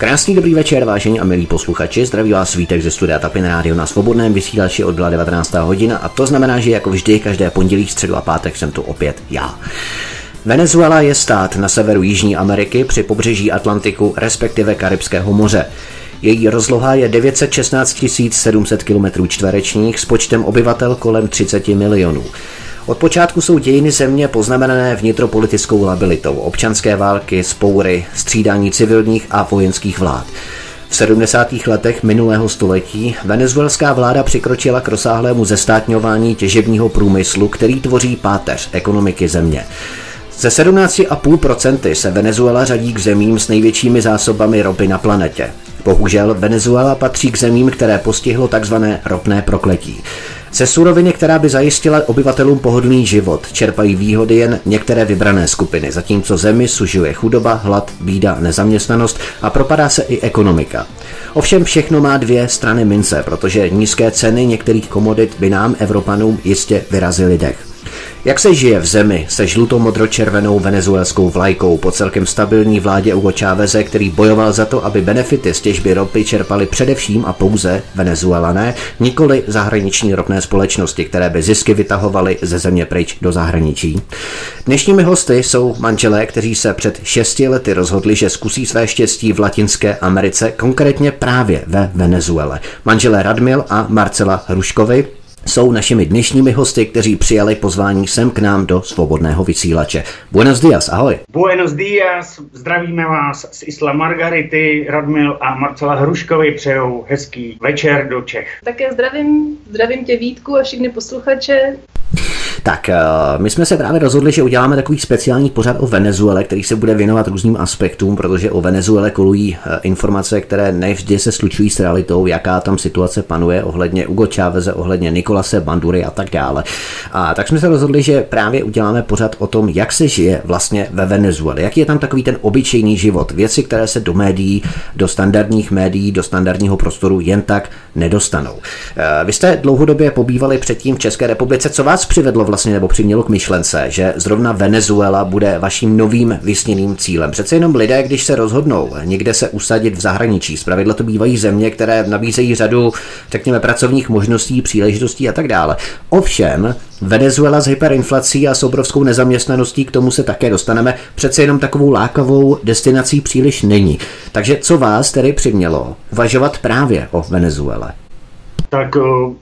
Krásný dobrý večer, vážení a milí posluchači. Zdraví vás svítek ze studia Tapin Radio na svobodném vysílači od byla 19. hodina a to znamená, že jako vždy každé pondělí, středu a pátek jsem tu opět já. Venezuela je stát na severu Jižní Ameriky při pobřeží Atlantiku, respektive Karibského moře. Její rozloha je 916 700 km čtverečních s počtem obyvatel kolem 30 milionů. Od počátku jsou dějiny země poznamenané vnitropolitickou labilitou, občanské války, spoury, střídání civilních a vojenských vlád. V 70. letech minulého století venezuelská vláda přikročila k rozsáhlému zestátňování těžebního průmyslu, který tvoří páteř ekonomiky země. Ze 17,5% se Venezuela řadí k zemím s největšími zásobami ropy na planetě. Bohužel Venezuela patří k zemím, které postihlo tzv. ropné prokletí. Ze suroviny, která by zajistila obyvatelům pohodlný život, čerpají výhody jen některé vybrané skupiny, zatímco zemi sužuje chudoba, hlad, bída, nezaměstnanost a propadá se i ekonomika. Ovšem všechno má dvě strany mince, protože nízké ceny některých komodit by nám, Evropanům, jistě vyrazily dech. Jak se žije v zemi se žluto-modro-červenou venezuelskou vlajkou po celkem stabilní vládě Hugo Cháveze, který bojoval za to, aby benefity z těžby ropy čerpali především a pouze venezuelané, nikoli zahraniční ropné společnosti, které by zisky vytahovaly ze země pryč do zahraničí. Dnešními hosty jsou manželé, kteří se před šesti lety rozhodli, že zkusí své štěstí v Latinské Americe, konkrétně právě ve Venezuele. Manželé Radmil a Marcela Hruškovi, jsou našimi dnešními hosty, kteří přijali pozvání sem k nám do svobodného vysílače. Buenos dias, ahoj. Buenos dias, zdravíme vás z Isla Margarity, Radmil a Marcela Hruškovi přejou hezký večer do Čech. Také zdravím, zdravím tě Vítku a všechny posluchače. Tak, eh, my jsme se právě rozhodli, že uděláme takový speciální pořad o Venezuele, který se bude věnovat různým aspektům, protože o Venezuele kolují eh, informace, které nevždy se slučují s realitou, jaká tam situace panuje ohledně Hugo Cháveze, ohledně Nikolase Bandury a tak dále. A tak jsme se rozhodli, že právě uděláme pořad o tom, jak se žije vlastně ve Venezuele, jaký je tam takový ten obyčejný život, věci, které se do médií, do standardních médií, do standardního prostoru jen tak nedostanou. Eh, vy jste dlouhodobě pobývali předtím v České republice, co vás přivedlo vlastně nebo přimělo k myšlence, že zrovna Venezuela bude vaším novým vysněným cílem. Přece jenom lidé, když se rozhodnou někde se usadit v zahraničí, zpravidla to bývají země, které nabízejí řadu, řekněme, pracovních možností, příležitostí a tak dále. Ovšem, Venezuela s hyperinflací a s obrovskou nezaměstnaností, k tomu se také dostaneme, přece jenom takovou lákavou destinací příliš není. Takže co vás tedy přimělo uvažovat právě o Venezuele? Tak uh,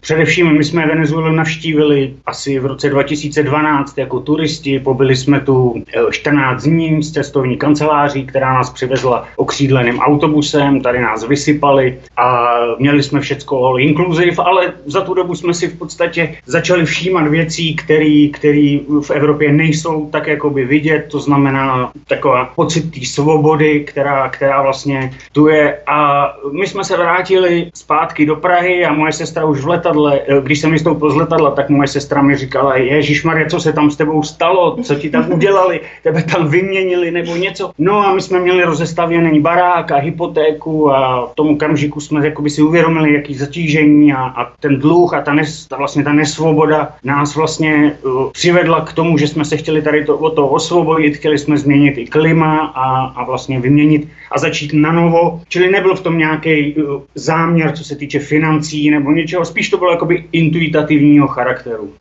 především my jsme Venezuelu navštívili asi v roce 2012 jako turisti. Pobyli jsme tu 14 eh, dní s cestovní kanceláří, která nás přivezla okřídleným autobusem, tady nás vysypali a měli jsme všecko all inclusive, ale za tu dobu jsme si v podstatě začali všímat věcí, které v Evropě nejsou tak jakoby vidět, to znamená taková pocit té svobody, která, která vlastně tu je. A my jsme se vrátili zpátky do Prahy Prahy a moje sestra už v letadle, eh, když jsem vystoupil z letadla, tak moje sestra mi říkala, Ježíš Maria, co se tam s tebou stalo, co ti tam udělali, tebe tam vyměnili nebo něco. No a my jsme měli rozestavěný barák a hypotéku a v tom okamžiku jsme jakoby si uvědomili, jaký zatížení a, a ten dluh a ta, nes, ta, vlastně ta nesvoboda nás vlastně uh, přivedla k tomu, že jsme se chtěli tady to, o to osvobodit, chtěli jsme změnit i klima a, a vlastně vyměnit a začít na novo. Čili nebyl v tom nějaký uh, záměr, co se týče financí nebo něčeho, spíš to bylo jakoby intuitativního charakteru.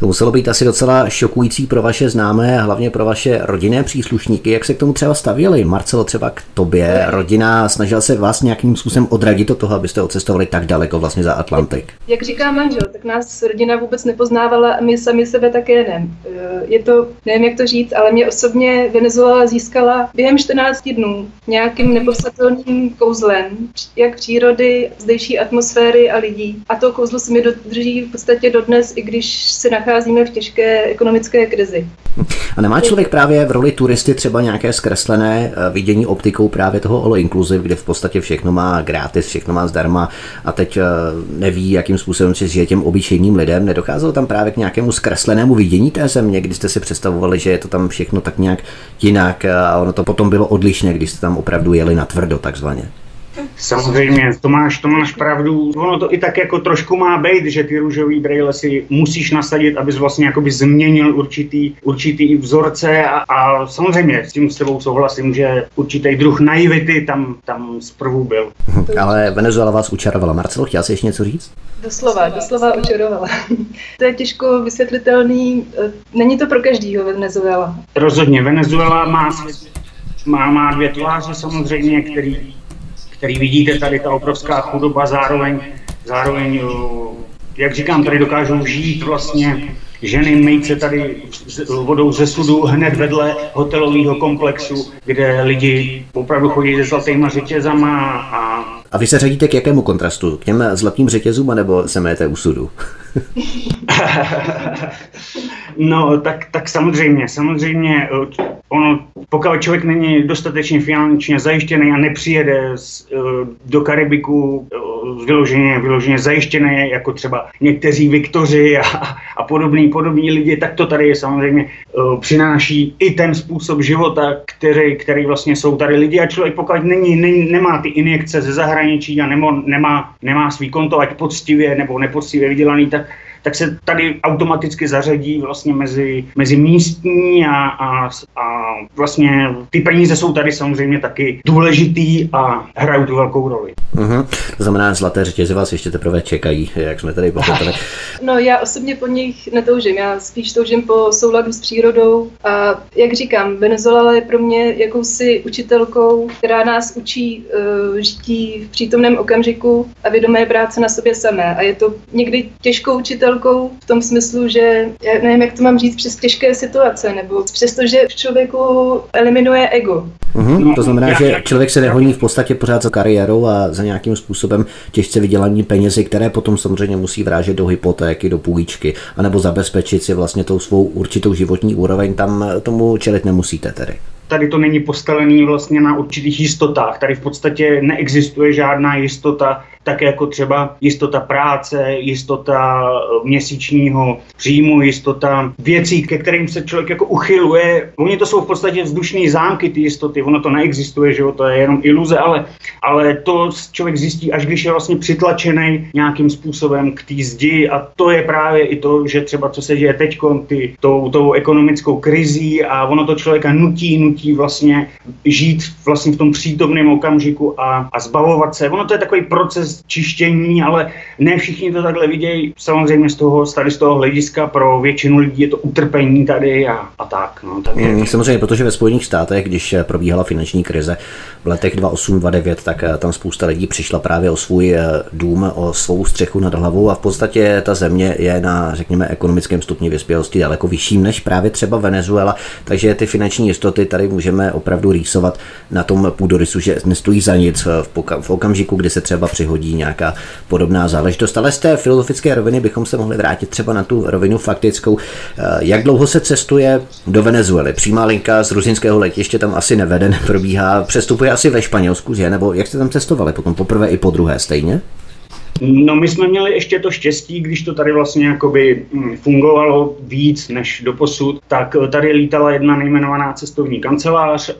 To muselo být asi docela šokující pro vaše známé, hlavně pro vaše rodinné příslušníky. Jak se k tomu třeba stavěli? Marcelo třeba k tobě, rodina, snažil se vás nějakým způsobem odradit od toho, abyste odcestovali tak daleko vlastně za Atlantik? Jak říká manžel, tak nás rodina vůbec nepoznávala a my sami sebe také ne. Je to, nevím jak to říct, ale mě osobně Venezuela získala během 14 dnů nějakým nepopsatelným kouzlem, jak přírody, zdejší atmosféry a lidí. A to kouzlo se mi dodrží v podstatě dodnes, i když se nacházíme v těžké ekonomické krizi. A nemá člověk právě v roli turisty třeba nějaké zkreslené eh, vidění optikou právě toho all inclusive, kde v podstatě všechno má gratis, všechno má zdarma a teď eh, neví, jakým způsobem si žije těm obyčejným lidem. Nedocházelo tam právě k nějakému zkreslenému vidění té země, kdy jste si představovali, že je to tam všechno tak nějak jinak a ono to potom bylo odlišné, když jste tam opravdu jeli na tvrdo takzvaně? Samozřejmě, to máš, to máš pravdu. Ono to i tak jako trošku má být, že ty růžový brejle si musíš nasadit, abys vlastně jakoby změnil určitý, určitý vzorce a, a samozřejmě s tím s tebou souhlasím, že určitý druh naivity tam, tam zprvu byl. Ale Venezuela vás učarovala. Marcelo, chtěl jsi ještě něco říct? Doslova, doslova učarovala. to je těžko vysvětlitelný. Není to pro každýho Venezuela. Rozhodně. Venezuela má, má, má dvě tváře samozřejmě, který který vidíte tady, ta obrovská chudoba, zároveň, zároveň jak říkám, tady dokážou žít vlastně ženy mít se tady vodou ze sudu hned vedle hotelového komplexu, kde lidi opravdu chodí se zlatýma řetězama a a vy se řadíte k jakému kontrastu? K těm zlatým řetězům, nebo se mějete u sudu? no, tak, tak samozřejmě, samozřejmě, ono, pokud člověk není dostatečně finančně zajištěný a nepřijede z, eh, do Karibiku eh, vyloženě, vyloženě zajištěný, jako třeba někteří Viktoři a, a podobní, podobní lidi, tak to tady je samozřejmě přináší i ten způsob života, který, který vlastně jsou tady lidi a člověk pokud není, není nemá ty injekce ze zahraničí a nemá, nemá, nemá svý konto, ať poctivě nebo nepoctivě vydělaný, tak tak se tady automaticky zařadí vlastně mezi, mezi místní a, a, a vlastně ty peníze jsou tady samozřejmě taky důležitý a hrajou tu velkou roli. Uh-huh. To znamená, zlaté řetězy vás ještě teprve čekají, jak jsme tady pochopili. No já osobně po nich netoužím, já spíš toužím po souladu s přírodou a jak říkám, Venezuela je pro mě jakousi učitelkou, která nás učí uh, žití v přítomném okamžiku a vědomé práce na sobě samé a je to někdy těžkou učitel velkou v tom smyslu, že já nevím, jak to mám říct, přes těžké situace, nebo přesto, že v člověku eliminuje ego. Uhum, to znamená, že člověk se nehoní v podstatě pořád za kariérou a za nějakým způsobem těžce vydělaní penězi, které potom samozřejmě musí vrážet do hypotéky, do půjčky, anebo zabezpečit si vlastně tou svou určitou životní úroveň, tam tomu čelit nemusíte tedy tady to není postavený vlastně na určitých jistotách. Tady v podstatě neexistuje žádná jistota, tak jako třeba jistota práce, jistota eh, měsíčního příjmu, jistota věcí, ke kterým se člověk jako uchyluje. Oni to jsou v podstatě vzdušné zámky, ty jistoty, ono to neexistuje, že jo, to je jenom iluze, ale, ale to člověk zjistí, až když je vlastně přitlačený nějakým způsobem k té zdi a to je právě i to, že třeba co se děje teď ty, tou, tou ekonomickou krizí a ono to člověka nutí, nutí vlastně žít vlastně v tom přítomném okamžiku a, a zbavovat se. Ono to je takový proces čištění, ale ne všichni to takhle vidějí. Samozřejmě z toho, tady z toho hlediska pro většinu lidí je to utrpení tady a, a tak. No, tak je. Mm, samozřejmě, protože ve Spojených státech, když probíhala finanční krize v letech 2008-2009, tak eh, tam spousta lidí přišla právě o svůj eh, dům, o svou střechu nad hlavou a v podstatě ta země je na, řekněme, ekonomickém stupni vyspělosti daleko vyšším než právě třeba Venezuela, takže ty finanční jistoty tady můžeme opravdu rýsovat na tom půdorysu, že nestojí za nic v okamžiku, kdy se třeba přihodí chodí nějaká podobná záležitost. Ale z té filozofické roviny bychom se mohli vrátit třeba na tu rovinu faktickou. Eh, jak dlouho se cestuje do Venezuely? Přímá linka z ruzinského letiště tam asi nevede, neprobíhá. Přestupuje asi ve Španělsku, že? Nebo jak jste tam cestovali potom poprvé i po druhé stejně? No my jsme měli ještě to štěstí, když to tady vlastně jakoby hm, fungovalo víc než do posud, tak eh, tady lítala jedna nejmenovaná cestovní kancelář eh,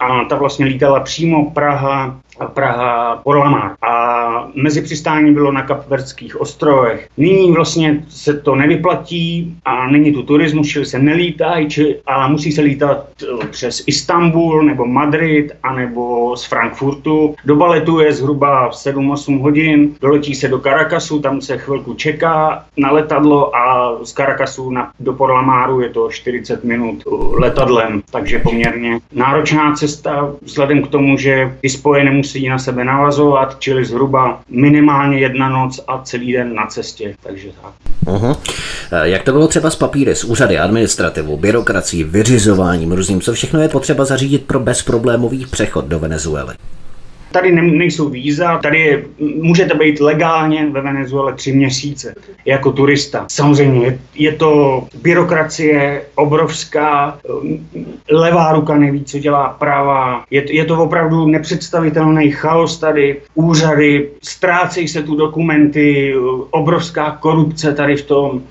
a ta vlastně lítala přímo Praha, Praha Porlamar. A mezi přistání bylo na Kapverdských ostrovech. Nyní vlastně se to nevyplatí a není tu turismus, čili se nelítá a musí se lítat eh, přes Istanbul nebo Madrid anebo z Frankfurtu. Do baletu je zhruba 7-8 hodin, doletí se do Caracasu, tam se chvilku čeká na letadlo a z Caracasu na, do Porlamáru je to 40 minut letadlem, takže poměrně náročná cesta vzhledem k tomu, že ty spoje musí na sebe navazovat, čili zhruba minimálně jedna noc a celý den na cestě, takže tak. Uh-huh. Jak to bylo třeba s papíry, s úřady, administrativou, byrokracií, vyřizováním různým, co všechno je potřeba zařídit pro bezproblémový přechod do Venezuely? Tady ne, nejsou víza, tady je, můžete být legálně ve Venezuele tři měsíce jako turista. Samozřejmě je, je to byrokracie obrovská, levá ruka neví, co dělá pravá. Je, je to opravdu nepředstavitelný chaos tady, úřady, ztrácejí se tu dokumenty, obrovská korupce tady v tom.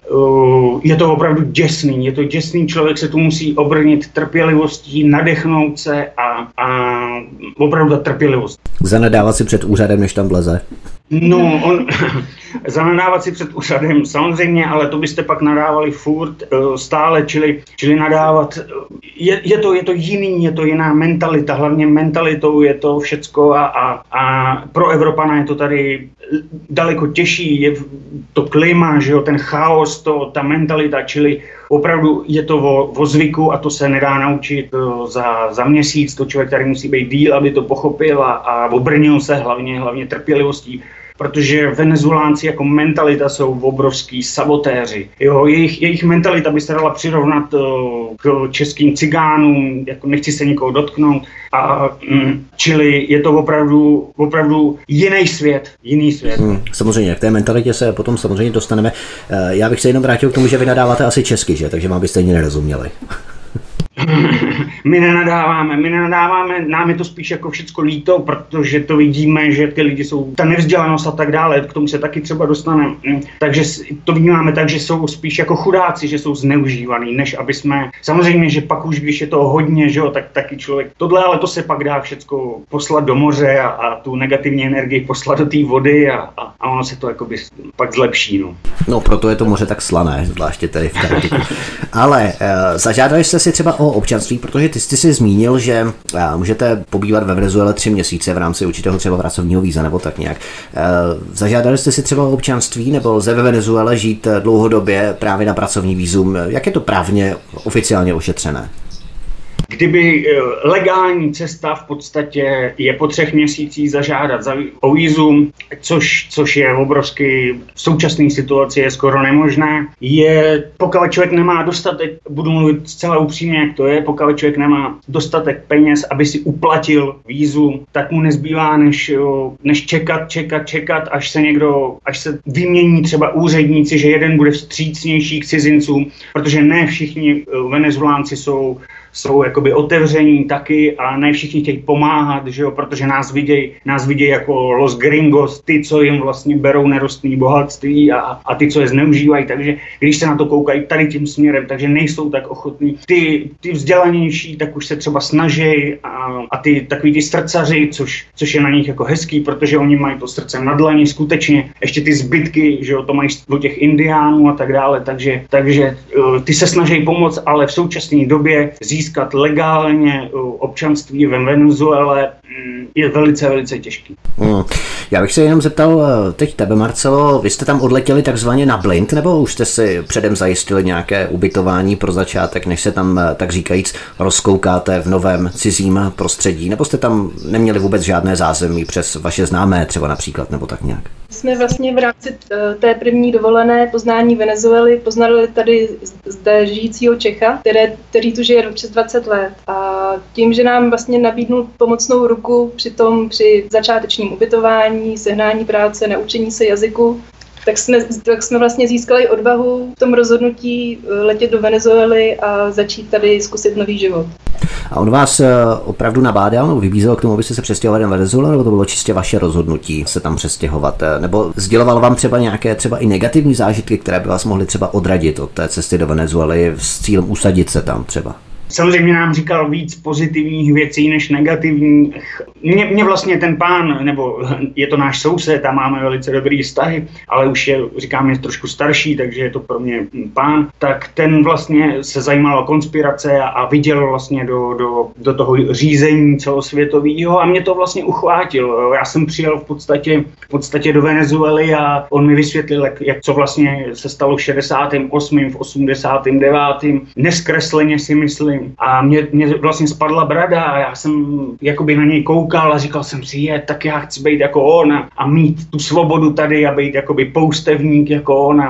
Je to opravdu děsný, je to děsný, člověk se tu musí obrnit trpělivostí, nadechnout se a, a opravdu ta trpělivost. Zanedávat si před úřadem, než tam vleze. No, on, zanadávat si před úřadem samozřejmě, ale to byste pak nadávali furt eh, stále, čili, čili nadávat, eh, je, je, to, je to jiný, je to jiná mentalita, hlavně mentalitou je to všecko a, a, a pro Evropana je to tady daleko těžší, je to klima, že jo, ten chaos, to, ta mentalita, čili opravdu je to o, o zvyku a to se nedá naučit eh, za, za měsíc, to člověk tady musí být díl, aby to pochopil a, a obrnil se hlavně, hlavně trpělivostí protože venezuelánci jako mentalita jsou obrovský sabotéři. Jo, jejich, jejich mentalita by se dala přirovnat uh, k českým cigánům, jako nechci se nikoho dotknout, a, mm, čili je to opravdu, opravdu jiný svět, jiný svět. Hmm, samozřejmě, k té mentalitě se potom samozřejmě dostaneme. Eh, já bych se jenom vrátil k tomu, že vy nadáváte asi česky, že? takže vám byste stejně nerozuměli. my nenadáváme, my nenadáváme, nám je to spíš jako všecko líto, protože to vidíme, že ty lidi jsou, ta nevzdělanost a tak dále, k tomu se taky třeba dostaneme. Takže to vnímáme tak, že jsou spíš jako chudáci, že jsou zneužívaný, než aby jsme, samozřejmě, že pak už, když je to hodně, že jo, tak taky člověk, tohle, ale to se pak dá všecko poslat do moře a, a tu negativní energii poslat do té vody a, a, a ono se to jakoby pak zlepší, no. No, proto je to moře tak slané, zvláště tady v. Ale uh, zažádali jste si třeba o občanství, protože ty jsi si zmínil, že uh, můžete pobývat ve Venezuele tři měsíce v rámci určitého třeba pracovního víza nebo tak nějak. Uh, zažádali jste si třeba občanství nebo lze ve Venezuele žít dlouhodobě právě na pracovní vízum? Jak je to právně oficiálně ošetřené? Kdyby eh, legální cesta v podstatě je po třech měsících zažádat za, o vízum, což, což je obrovsky v současné situaci je skoro nemožné, je pokud člověk nemá dostatek, budu mluvit zcela upřímně, jak to je, pokud člověk nemá dostatek peněz, aby si uplatil vízum, tak mu nezbývá, než, než čekat, čekat, čekat, až se někdo, až se vymění třeba úředníci, že jeden bude vstřícnější k cizincům, protože ne všichni eh, venezuelánci jsou jsou jakoby otevření taky a ne všichni chtějí pomáhat, že jo, protože nás vidějí nás viděj jako los gringos, ty, co jim vlastně berou nerostné bohatství a, a ty, co je zneužívají, takže když se na to koukají tady tím směrem, takže nejsou tak ochotní. Ty, ty vzdělanější, tak už se třeba snaží a, a ty takový ty srdcaři, což, což je na nich jako hezký, protože oni mají to srdce na dlaní, skutečně. Ještě ty zbytky, že jo, to mají od těch indiánů a tak dále, takže, takže eh, ty se snaží pomoct, ale v současné době zí získat legálně občanství ve Venezuele je velice, velice těžký. Hmm. Já bych se jenom zeptal eh, teď tebe, Marcelo, vy jste tam odletěli takzvaně na blind, nebo už jste si předem zajistili nějaké ubytování pro začátek, než se tam, eh, tak říkajíc, rozkoukáte v novém cizím prostředí, nebo jste tam neměli vůbec žádné zázemí přes vaše známé třeba například, nebo tak nějak? Jsme vlastně v rámci eh, té první dovolené poznání Venezuely poznali tady zde žijícího Čecha, které, který tu žije přes 20 let. A tím, že nám vlastně nabídnul pomocnou ruku při tom, při začátečním ubytování, sehnání práce, naučení se jazyku, tak jsme, tak jsme vlastně získali odvahu v tom rozhodnutí eh, letět do Venezuely a začít tady zkusit nový život. A on vás eh, opravdu nabádal nebo vybízel k tomu, abyste se přestěhovali na Venezuelu, nebo to bylo čistě vaše rozhodnutí se tam přestěhovat? Eh, nebo sděloval vám třeba nějaké třeba i negativní zážitky, které by vás mohly třeba odradit od té cesty do Venezuely s cílem usadit se tam třeba? Samozřejmě nám říkal víc pozitivních věcí než negativních. Mě, mě vlastně ten pán, nebo je to náš soused a máme velice dobrý vztahy, ale už je, říkám, je trošku starší, takže je to pro mě pán, tak ten vlastně se zajímal o konspirace a, a viděl vlastně do, do, do toho řízení celosvětového a mě to vlastně uchvátilo. Já jsem přijel v podstatě, v podstatě do Venezuely a on mi vysvětlil, jak, jak co vlastně se stalo v 68., v 89. Neskresleně si myslím, a mě, mě vlastně spadla brada a já jsem jakoby na něj koukal a říkal jsem si, je, tak já chci být jako on a, mít tu svobodu tady a být jakoby poustevník jako on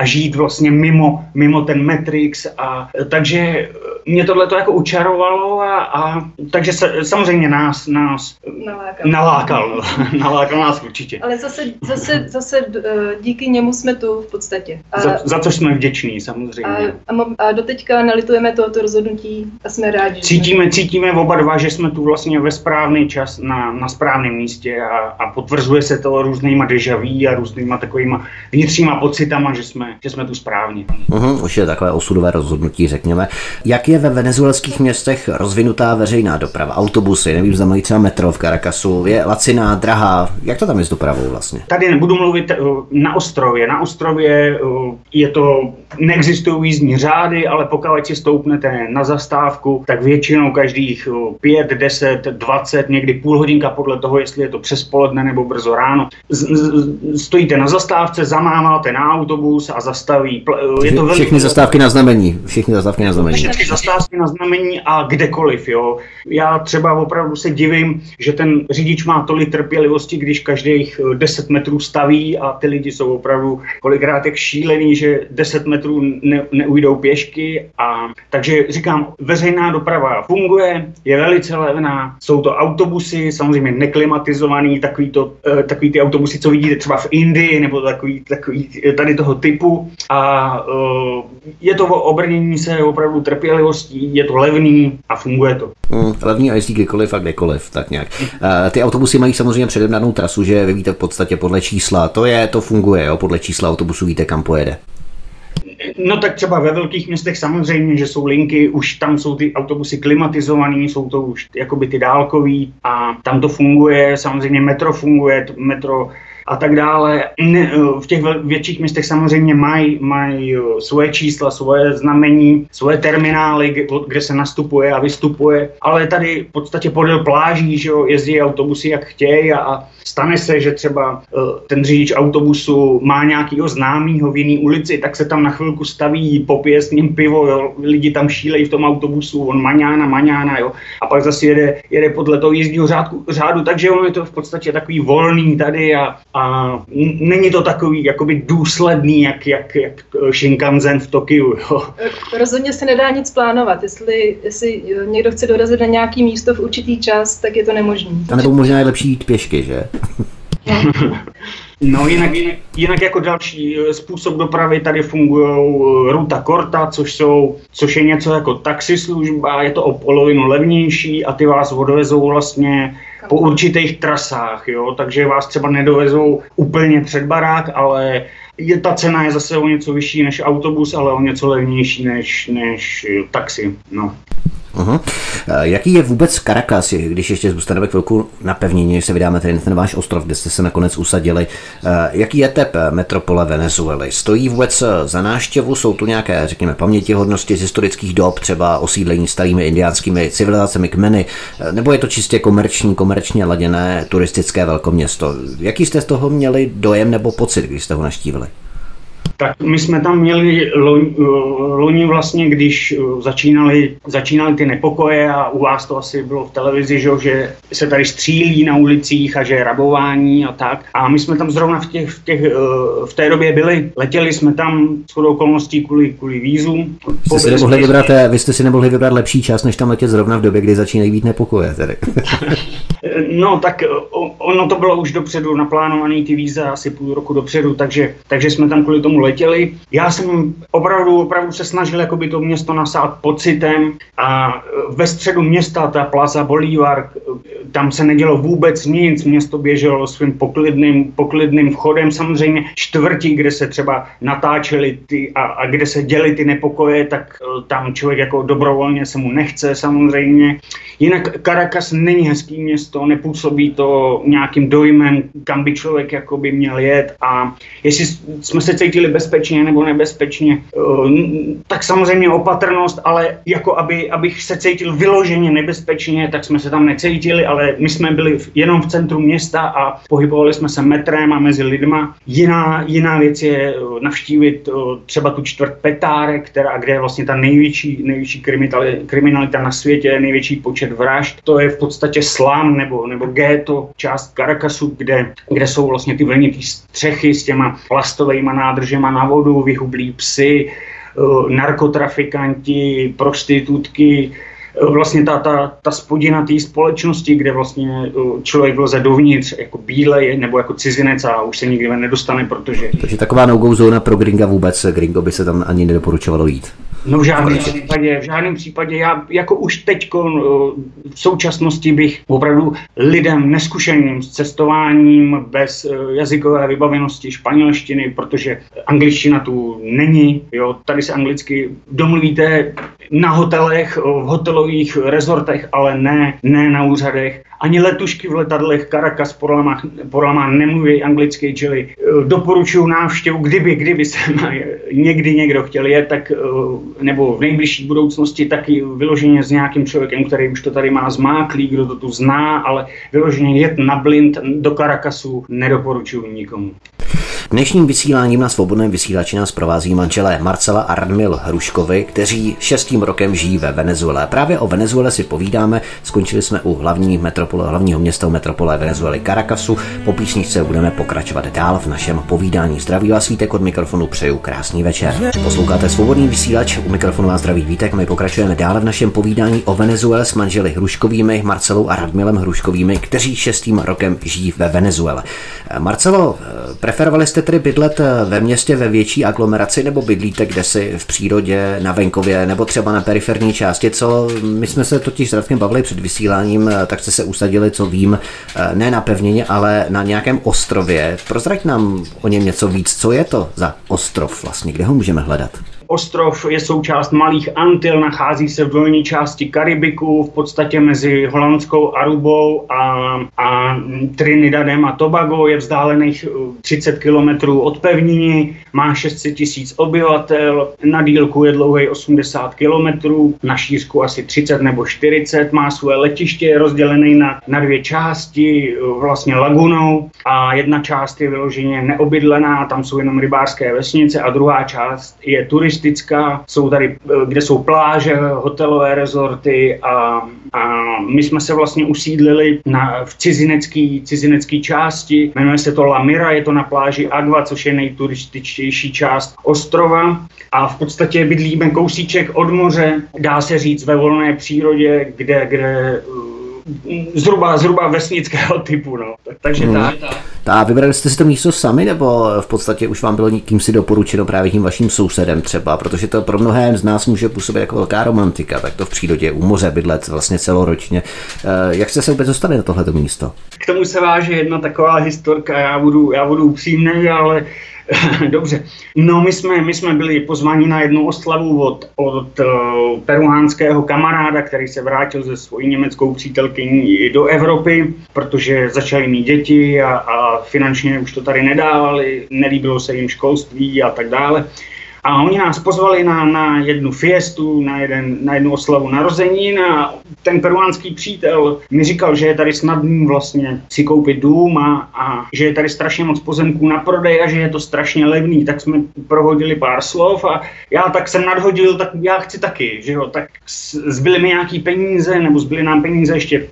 a, žít vlastně mimo, mimo ten Matrix. A, takže mě tohle to jako učarovalo a, a takže se, samozřejmě nás, nás nalákal. Nalákal, nalákal nás určitě. Ale zase, zase, zase eh, díky němu jsme tu v podstatě. A, za, za co jsme vděční samozřejmě. A, a, a doteďka nalitujeme tohoto rozhodnutí a jsme rádi. Cítíme, cítíme oba dva, že jsme tu vlastně ve správný čas na, na správném místě a, a potvrzuje se to různýma dejaví a různýma takovýma vnitřníma pocitama, že jsme že jsme tu správně. Uhum, už je takové osudové rozhodnutí, řekněme. Jak je ve venezuelských městech rozvinutá veřejná doprava? Autobusy, nevím, zda mají třeba metro v Caracasu, je laciná, drahá. Jak to tam je s dopravou vlastně? Tady nebudu mluvit eh, na ostrově. Na ostrově eh, je to, neexistují jízdní řády, ale pokud si stoupnete na zastávku, tak většinou každých 5, 10, 20, někdy půl hodinka podle toho, jestli je to přes poledne nebo brzo ráno. Z, z, stojíte na zastávce, zamáváte na autobus a zastaví. Je to všechny velmi... zastávky na znamení. Všechny zastávky na znamení. Všechny zastávky na znamení a kdekoliv. Jo. Já třeba opravdu se divím, že ten řidič má tolik trpělivosti, když každých 10 metrů staví a ty lidi jsou opravdu kolikrát jak šílený, že 10 metrů ne, neujdou pěšky. A, takže říkám, veřejná doprava funguje, je velice levná, jsou to autobusy, samozřejmě neklimatizovaný, takový, to, eh, takový ty autobusy, co vidíte třeba v Indii, nebo takový, takový tady toho typu. A uh, je to obrnění se opravdu trpělivostí, je to levný a funguje to. Mm, levný a jezdí kdykoliv a kdekoliv, tak nějak. Uh, ty autobusy mají samozřejmě předem trasu, že vy víte v podstatě podle čísla. To je, to funguje, jo? podle čísla autobusu víte, kam pojede. No tak třeba ve velkých městech samozřejmě, že jsou linky, už tam jsou ty autobusy klimatizované, jsou to už jakoby ty dálkový a tam to funguje, samozřejmě metro funguje, metro a tak dále. V těch větších městech samozřejmě mají maj svoje čísla, svoje znamení, svoje terminály, kde se nastupuje a vystupuje, ale tady v podstatě podél pláží, že jo, jezdí autobusy jak chtějí a stane se, že třeba eh, ten řidič autobusu má nějakýho známýho v jiné ulici, tak se tam na chvilku staví, popije s ním pivo, jo, lidi tam šílejí v tom autobusu, on maňána, maňána, jo, a pak zase jede, jede podle toho jízdního řádu, řádu, takže ono je to v podstatě takový volný tady a, a není to takový jakoby důsledný, jak, jak, jak Shinkansen v Tokiu. Jo. Rozhodně se nedá nic plánovat. Jestli, jestli někdo chce dorazit na nějaký místo v určitý čas, tak je to nemožné. A nebo možná je lepší jít pěšky, že? No jinak, jinak, jinak jako další eh, způsob dopravy tady fungují eh, ruta korta, což, jsou, což je něco jako taxislužba, je to o polovinu levnější a ty vás odvezou vlastně po určitých trasách, jo? takže vás třeba nedovezou úplně před barák, ale je, ta cena je zase o něco vyšší než autobus, ale o něco levnější než, než taxi. No. Uh-huh. Jaký je vůbec Caracas, když ještě zůstaneme chvilku na pevnině, se vydáme tady na ten váš ostrov, kde jste se nakonec usadili. Eh, jaký je tep metropole Venezuely? Stojí vůbec za náštěvu? Jsou tu nějaké, řekněme, pamětihodnosti z historických dob, třeba osídlení starými indiánskými civilizacemi, kmeny, nebo je to čistě komerční, komerčně laděné turistické velkoměsto? Jaký jste z toho měli dojem nebo pocit, když jste ho naštívili? Tak my jsme tam měli loni vlastně, když eh, začínali, začínali ty nepokoje a u vás to asi bylo v televizi, že, že se tady střílí na ulicích a že je rabování a tak. A my jsme tam zrovna v, těch, v, těch, eh, v té době byli. Letěli jsme tam s chodou okolností kvůli, kvůli vízu. Jste si nemohli vybrat, eh, vy jste si nemohli vybrat lepší čas, než tam letět zrovna v době, kdy začínají být nepokoje. Tedy. no tak ono to bylo už dopředu naplánované ty víza asi půl roku dopředu, takže, takže jsme tam kvůli tomu letěli letěli. Já jsem opravdu, opravdu se snažil jakoby to město nasát pocitem a ve středu města, ta Plaza Bolívar, tam se nedělo vůbec nic, město běželo svým poklidným, poklidným vchodem, samozřejmě čtvrtí, kde se třeba natáčely ty a, a kde se děly ty nepokoje, tak eh, tam člověk jako dobrovolně se mu nechce samozřejmě. Jinak Caracas není hezký město, nepůsobí to nějakým dojmem, kam by člověk jakoby měl jet a jestli jsme se cítili bezpečně nebo nebezpečně, eh, tak samozřejmě opatrnost, ale jako aby, abych se cítil vyloženě nebezpečně, tak jsme se tam necítili, ale my jsme byli jenom v centru města a pohybovali jsme se metrem a mezi lidma. Jiná, jiná věc je eh, navštívit eh, třeba tu čtvrt Petárek, která, kde je vlastně ta největší, největší kriminalita na světě, největší počet vražd. To je v podstatě slám nebo, nebo ghetto, část Caracasu, kde, kde jsou vlastně ty vlnitý střechy s těma plastovými nádržema na vodu, vyhublí psy, eh, narkotrafikanti, prostitutky, eh, vlastně ta, ta, ta spodina té společnosti, kde vlastně eh, člověk vleze dovnitř jako bílej nebo jako cizinec a už se nikdy nedostane, protože... Takže taková no zóna pro gringa vůbec, gringo by se tam ani nedoporučovalo jít. No v žádném případě, v žádném případě. Já jako už teď v současnosti bych opravdu lidem neskušeným s cestováním bez eh, jazykové vybavenosti španělštiny, protože angličtina tu není. Jo, tady se anglicky domluvíte na hotelech, v hotelových rezortech, ale ne, ne na úřadech. Ani letušky v letadlech Caracas Porlama nemluví anglicky, čili eh, doporučuji návštěvu, kdyby, kdyby se někdy někdo chtěl jet, tak, eh, nebo v nejbližší budoucnosti taky vyloženě s nějakým člověkem, který už to tady má zmáklý, kdo to tu zná, ale vyloženě jet na blind do Caracasu nedoporučuji nikomu. Dnešním vysíláním na svobodném vysílači nás provází manželé Marcela a Radmil Hruškovi, kteří šestým rokem žijí ve Venezuele. Právě o Venezuele si povídáme, skončili jsme u hlavní metropole, hlavního města metropole Venezuely Caracasu. Po písničce budeme pokračovat dál v našem povídání. Zdraví vás Vítek od mikrofonu, přeju krásný večer. Posloucháte svobodný vysílač, u mikrofonu vás zdraví Vítek, my pokračujeme dále v našem povídání o Venezuele s manželi Hruškovými, Marcelou a Radmilem Hruškovými, kteří šestým rokem žijí ve Venezuele. Marcelo, preferovali jste tedy bydlet ve městě ve větší aglomeraci nebo bydlíte kde si v přírodě, na venkově nebo třeba na periferní části, co my jsme se totiž s Radkem bavili před vysíláním, tak jste se usadili, co vím, ne na pevnině, ale na nějakém ostrově. Prozrať nám o něm něco víc, co je to za ostrov vlastně, kde ho můžeme hledat? Ostrov je součást Malých Antil, nachází se v dolní části Karibiku, v podstatě mezi holandskou Arubou a, a Trinidadem a Tobago. Je vzdálených 30 km od pevniny, má 600 tisíc obyvatel, na dílku je dlouhý 80 km, na šířku asi 30 nebo 40, má své letiště, je rozdělený na, na dvě části, vlastně lagunou a jedna část je vyloženě neobydlená, tam jsou jenom rybářské vesnice a druhá část je turistická. Jsou tady, kde jsou pláže, hotelové rezorty a, a my jsme se vlastně usídlili na, v cizinecký, cizinecký části, jmenuje se to La Mira, je to na pláži Agua, což je nejturističtější část ostrova a v podstatě bydlíme kousíček od moře, dá se říct ve volné přírodě, kde, kde zhruba, zhruba vesnického typu, no. Takže hmm. tak. A vybrali jste si to místo sami, nebo v podstatě už vám bylo nikým si doporučeno právě tím vaším sousedem třeba, protože to pro mnohé z nás může působit jako velká romantika, tak to v přírodě u moře bydlet vlastně celoročně. Eh, jak jste se vůbec dostali na tohleto místo? K tomu se váže jedna taková historka, já budu, já budu upřímný, ale Dobře. No, my jsme, my jsme byli pozváni na jednu oslavu od, od uh, peruánského kamaráda, který se vrátil ze svojí německou přítelkyní do Evropy, protože začali mít děti a, a finančně už to tady nedávali, nelíbilo se jim školství a tak dále. A oni nás pozvali na, na jednu fiestu, na, jeden, na jednu oslavu narozenin a ten peruánský přítel mi říkal, že je tady snadný vlastně si koupit dům a, a že je tady strašně moc pozemků na prodej a že je to strašně levný. Tak jsme prohodili pár slov a já tak jsem nadhodil, tak já chci taky, že jo. Tak zbyly mi nějaký peníze, nebo zbyly nám peníze ještě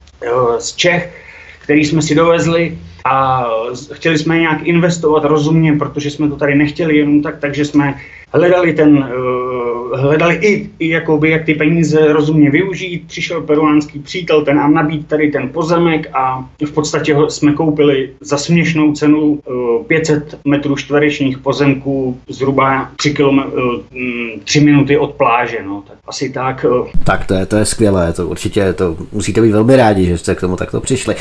z Čech, který jsme si dovezli a chtěli jsme nějak investovat rozumně, protože jsme to tady nechtěli jenom tak, takže jsme hledali ten, uh, hledali i, i jakoby, jak ty peníze rozumně využít. Přišel peruánský přítel, ten nám nabít tady ten pozemek a v podstatě ho jsme koupili za směšnou cenu uh, 500 metrů čtverečních pozemků zhruba 3, km, uh, 3 minuty od pláže. No. Tak asi tak. Uh. Tak to je, to je skvělé, to určitě to musíte být velmi rádi, že jste k tomu takto přišli.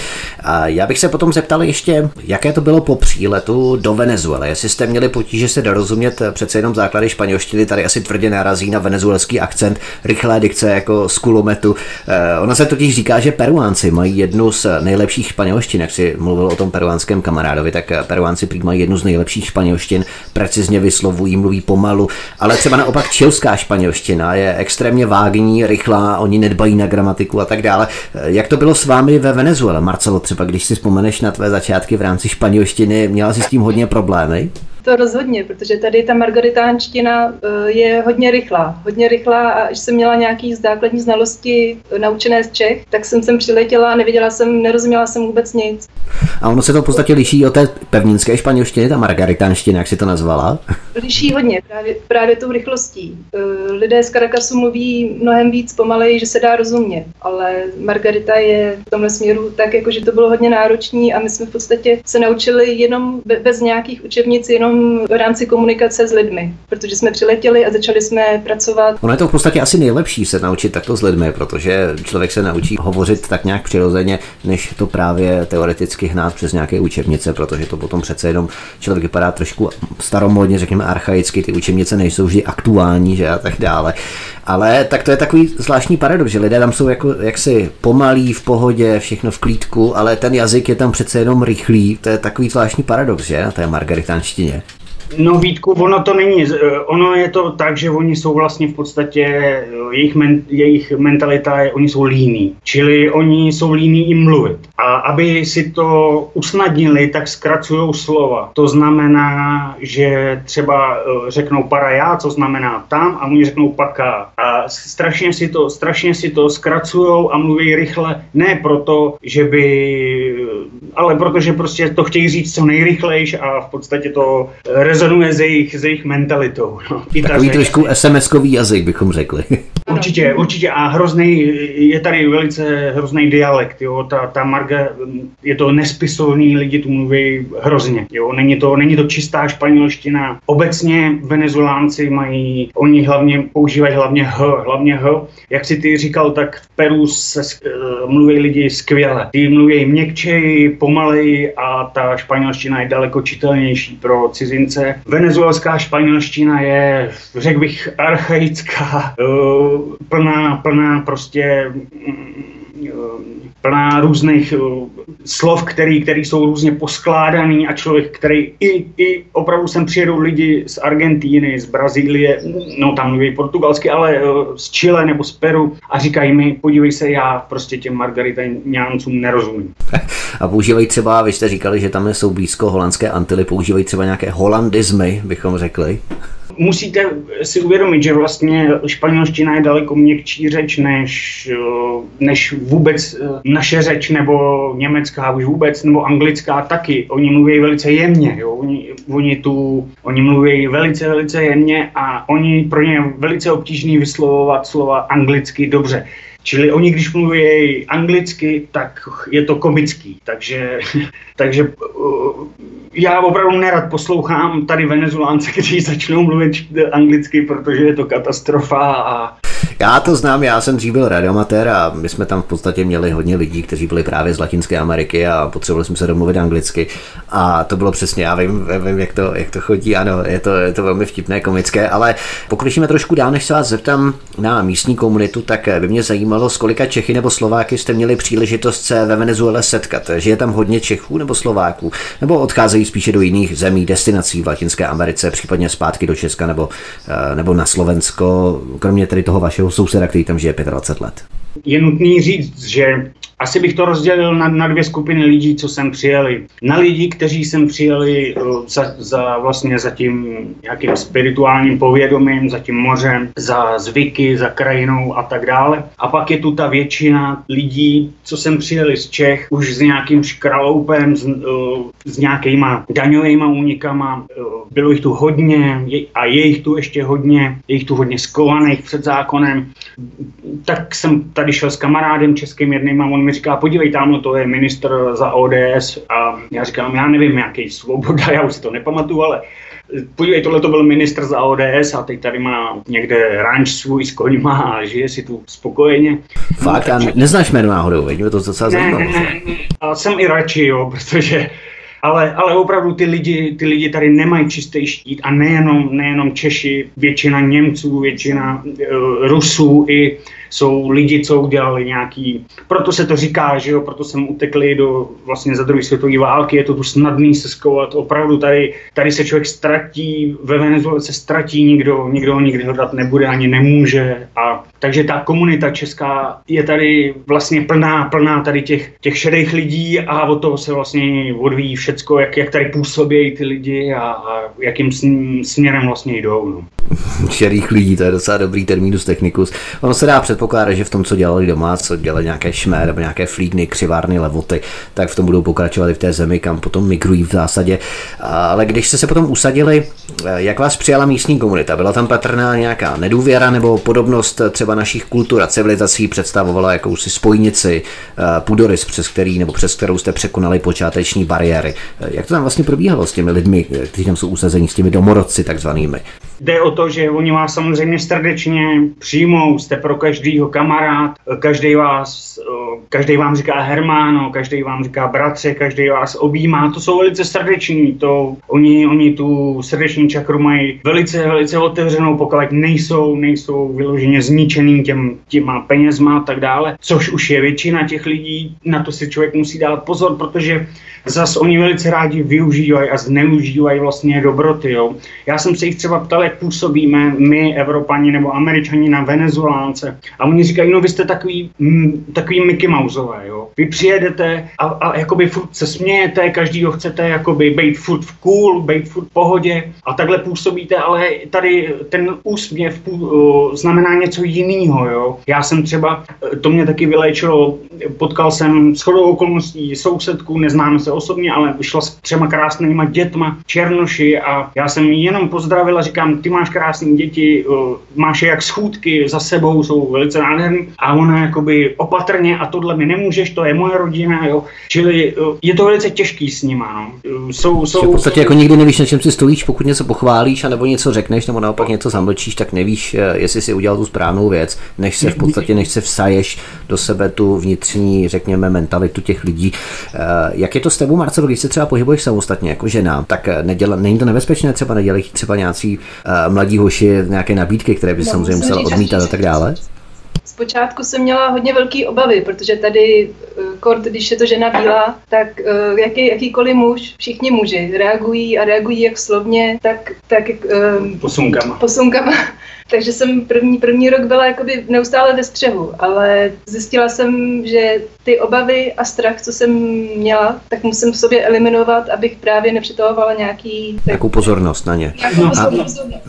A já bych se potom zeptal ještě, jaké to bylo po příletu do Venezuely, jestli jste měli potíže se dorozumět přece jenom základ základy španělštiny tady asi tvrdě narazí na venezuelský akcent, rychlé dikce jako z kulometu. Eh, ono se totiž říká, že Peruánci mají jednu z nejlepších španělštin, jak si mluvil o tom peruánském kamarádovi, tak Peruánci prý mají jednu z nejlepších španělštin, precizně vyslovují, mluví pomalu, ale třeba naopak čilská španělština je extrémně vágní, rychlá, oni nedbají na gramatiku a tak dále. Eh, jak to bylo s vámi ve Venezuele, Marcelo, třeba když si vzpomeneš na tvé začátky v rámci španělštiny, měla jsi s tím hodně problémy? To rozhodně, protože tady ta margaritánština eh, je hodně rychlá. Hodně rychlá a až jsem měla nějaký základní znalosti naučené z Čech, tak jsem sem přiletěla a neviděla jsem, nerozuměla jsem vůbec nic. A ono se to v podstatě liší od té pevninské španělštiny, ta margaritánština, jak si to nazvala? Liší hodně, právě, právě tou rychlostí. Eh, lidé z Caracasu mluví mnohem víc pomalej, že se dá rozumět, ale Margarita je v tomhle směru tak, jako že to bylo hodně náročný a my jsme v podstatě se naučili jenom bez nějakých učebnic, jenom v rámci komunikace s lidmi, protože jsme přiletěli a začali jsme pracovat. Ono je to v podstatě asi nejlepší se naučit takto s lidmi, protože člověk se naučí hovořit tak nějak přirozeně, než to právě teoreticky hnát přes nějaké učebnice, protože to potom přece jenom člověk vypadá trošku staromodně, řekněme archaicky, ty učebnice nejsou vždy aktuální, že a tak dále. Ale tak to je takový zvláštní paradox, že lidé tam jsou jako jaksi pomalí, v pohodě, všechno v klídku, ale ten jazyk je tam přece jenom rychlý. To je takový zvláštní paradox, že na té margaritánštině. No Vítku, ono to není, eh, ono je to tak, že oni jsou vlastně v podstatě, eh, jejich, men, jejich mentalita je, oni jsou líní, čili oni jsou líní i mluvit. A aby si to usnadnili, tak zkracují slova. To znamená, že třeba eh, řeknou para já, co znamená tam, a oni řeknou paká. A strašně si to, strašně si to zkracují a mluví rychle, ne proto, že by, ale protože prostě to chtějí říct co nejrychlejš a v podstatě to rezonuje s jejich, s jejich mentalitou. No. I Takový trošku SMS-kový jazyk, bychom řekli. Určitě, určitě a hrozný, je tady velice hrozný dialekt, jo, ta, ta marga, je to nespisovný, lidi tu mluví hrozně, jo, není to, není to čistá španělština. Obecně venezuelánci mají, oni hlavně používají hlavně H, hlavně H. Jak si ty říkal, tak v Peru se uh, mluví lidi skvěle. Ty mluví měkčej, pomalej a ta španělština je daleko čitelnější pro cizince. Venezuelská španělština je, řekl bych, archaická, uh, plná, plná prostě mm, plná různých eh, slov, který, který jsou různě poskládaný a člověk, který i, i opravdu sem přijedou lidi z Argentíny, z Brazílie, no tam mluví portugalsky, ale eh, z Chile nebo z Peru a říkají mi, podívej se, já prostě těm margaritaňáncům nerozumím. A používají třeba, vy jste říkali, že tam jsou blízko holandské Antily, používají třeba nějaké holandizmy, bychom řekli musíte si uvědomit, že vlastně španělština je daleko měkčí řeč než, eh, než vůbec eh, naše řeč, nebo německá už vůbec, nebo anglická taky. Oni mluví velice jemně, jo? Oni, oni, tu, oni mluví velice, velice jemně a oni pro ně velice obtížný vyslovovat slova anglicky dobře. Čili oni, když mluví anglicky, tak je to komický. Takže, takže uh, já opravdu nerad poslouchám tady Venezuelánce, kteří začnou mluvit anglicky, protože je to katastrofa a já to znám, já jsem dřív byl radiomatér a my jsme tam v podstatě měli hodně lidí, kteří byli právě z Latinské Ameriky a potřebovali jsme se domluvit anglicky. A to bylo přesně, já vím, vím jak, to, jak to chodí, ano, je to, je to velmi vtipné, komické, ale pokročíme trošku dál, než se vás zeptám na místní komunitu, tak by mě zajímalo, z kolika Čechy nebo Slováky jste měli příležitost se ve Venezuele setkat. Že je tam hodně Čechů nebo Slováků, nebo odcházejí spíše do jiných zemí, destinací v Latinské Americe, případně zpátky do Česka nebo, eh, nebo na Slovensko, kromě tedy toho vašeho souseda, který tam žije 25 let. Je nutný říct, že asi bych to rozdělil na, na dvě skupiny lidí, co sem přijeli. Na lidi, kteří sem přijeli uh, za, za vlastně za tím nějakým spirituálním povědomím, za tím mořem, za zvyky, za krajinou a tak dále. A pak je tu ta většina lidí, co sem přijeli z Čech, už s nějakým škraloupem, s, uh, s nějakýma daňovými únikama. Uh, bylo jich tu hodně a je jich tu ještě hodně, je jich tu hodně skovaných před zákonem. Tak jsem tady šel s kamarádem českým jedným a on mi říká, podívej, tam to je minister za ODS a já říkám, já nevím, jaký svoboda, já už si to nepamatuju, ale podívej, tohle to byl ministr za ODS a teď tady má někde ranč svůj s koňma a žije si tu spokojeně. Fakt, a neznáš jméno náhodou, veď? to docela zajímavé. Ne, ne, ne, a jsem i radši, jo, protože ale, ale opravdu ty lidi, ty lidi tady nemají čistý štít a nejenom, nejenom Češi, většina Němců, většina uh, Rusů i jsou lidi, co udělali nějaký, proto se to říká, že jo, proto jsem utekli do vlastně za druhé světové války, je to tu snadný se skovat, opravdu tady, tady se člověk ztratí, ve Venezuele se ztratí, nikdo, nikdo ho nikdy hledat nebude ani nemůže a takže ta komunita česká je tady vlastně plná, plná tady těch, těch šedých lidí a od toho se vlastně odvíjí všecko, jak, jak tady působí ty lidi a, a jakým směrem vlastně jdou. No. Šedých lidí, to je docela dobrý terminus technicus. Ono se dá předpokládat, že v tom, co dělali doma, co dělali nějaké šmé nebo nějaké flídny, křivárny, levoty, tak v tom budou pokračovat i v té zemi, kam potom migrují v zásadě. Ale když jste se potom usadili, jak vás přijala místní komunita? Byla tam patrná nějaká nedůvěra nebo podobnost třeba třeba našich kultur a civilizací představovalo jakousi spojnici, uh, půdorys, přes který nebo přes kterou jste překonali počáteční bariéry. Jak to tam vlastně probíhalo s těmi lidmi, kteří tam jsou usazení, s těmi domorodci takzvanými? Jde o to, že oni vás samozřejmě srdečně přijmou, jste pro každýho kamarád, každý vás, každý vám říká Hermáno, každý vám říká bratře, každý vás objímá, to jsou velice srdeční, to oni, oni tu srdeční čakru mají velice, velice otevřenou, pokud nejsou, nejsou vyloženě zničený těm, těma penězma a tak dále, což už je většina těch lidí, na to si člověk musí dát pozor, protože zas oni velice rádi využívají a zneužívají vlastně dobroty. Jo. Já jsem se jich třeba ptal, jak působíme my, Evropani nebo Američani na Venezuelánce. A oni říkají, no vy jste takový, m, mm, takový Mickey Mouseové, jo. Vy přijedete a, a jakoby furt se smějete, každýho chcete jakoby být furt v cool, být furt v pohodě a takhle působíte, ale tady ten úsměv uh, znamená něco jiného, jo. Já jsem třeba, to mě taky vyléčilo, potkal jsem s chodou okolností sousedku, neznáme se osobně, ale vyšla s třema krásnýma dětma, černoši a já jsem jenom pozdravil a ty máš krásné děti, máš je jak schůdky za sebou, jsou velice nádherný a ona jakoby opatrně a tohle mi nemůžeš, to je moje rodina, jo. Čili je to velice těžký s nima, no. Jsou, jsou, v podstatě jako nikdy nevíš, na čem si stojíš, pokud něco pochválíš, anebo něco řekneš, nebo naopak něco zamlčíš, tak nevíš, eh, jestli si udělal tu správnou věc, než se v podstatě, než se vsaješ do sebe tu vnitřní, řekněme, mentalitu těch lidí. Eh, jak je to s tebou, Marcelo, když se třeba pohybuješ samostatně jako žena, tak eh, neděla, není to nebezpečné, třeba nedělají třeba nějací uh, mladí hoši nějaké nabídky, které by no, samozřejmě musel odmítat a tak dále? Zpočátku jsem měla hodně velké obavy, protože tady, eh, kort, když je to žena bílá, tak jaký, jakýkoliv muž, všichni muži reagují a reagují jak slovně, tak, tak um, posunkama. posunkama. Takže jsem první, první rok byla jakoby neustále ve střehu, ale zjistila jsem, že ty obavy a strach, co jsem měla, tak musím v sobě eliminovat, abych právě nepřitahovala nějaký... Nějakou pozornost na ně. No. A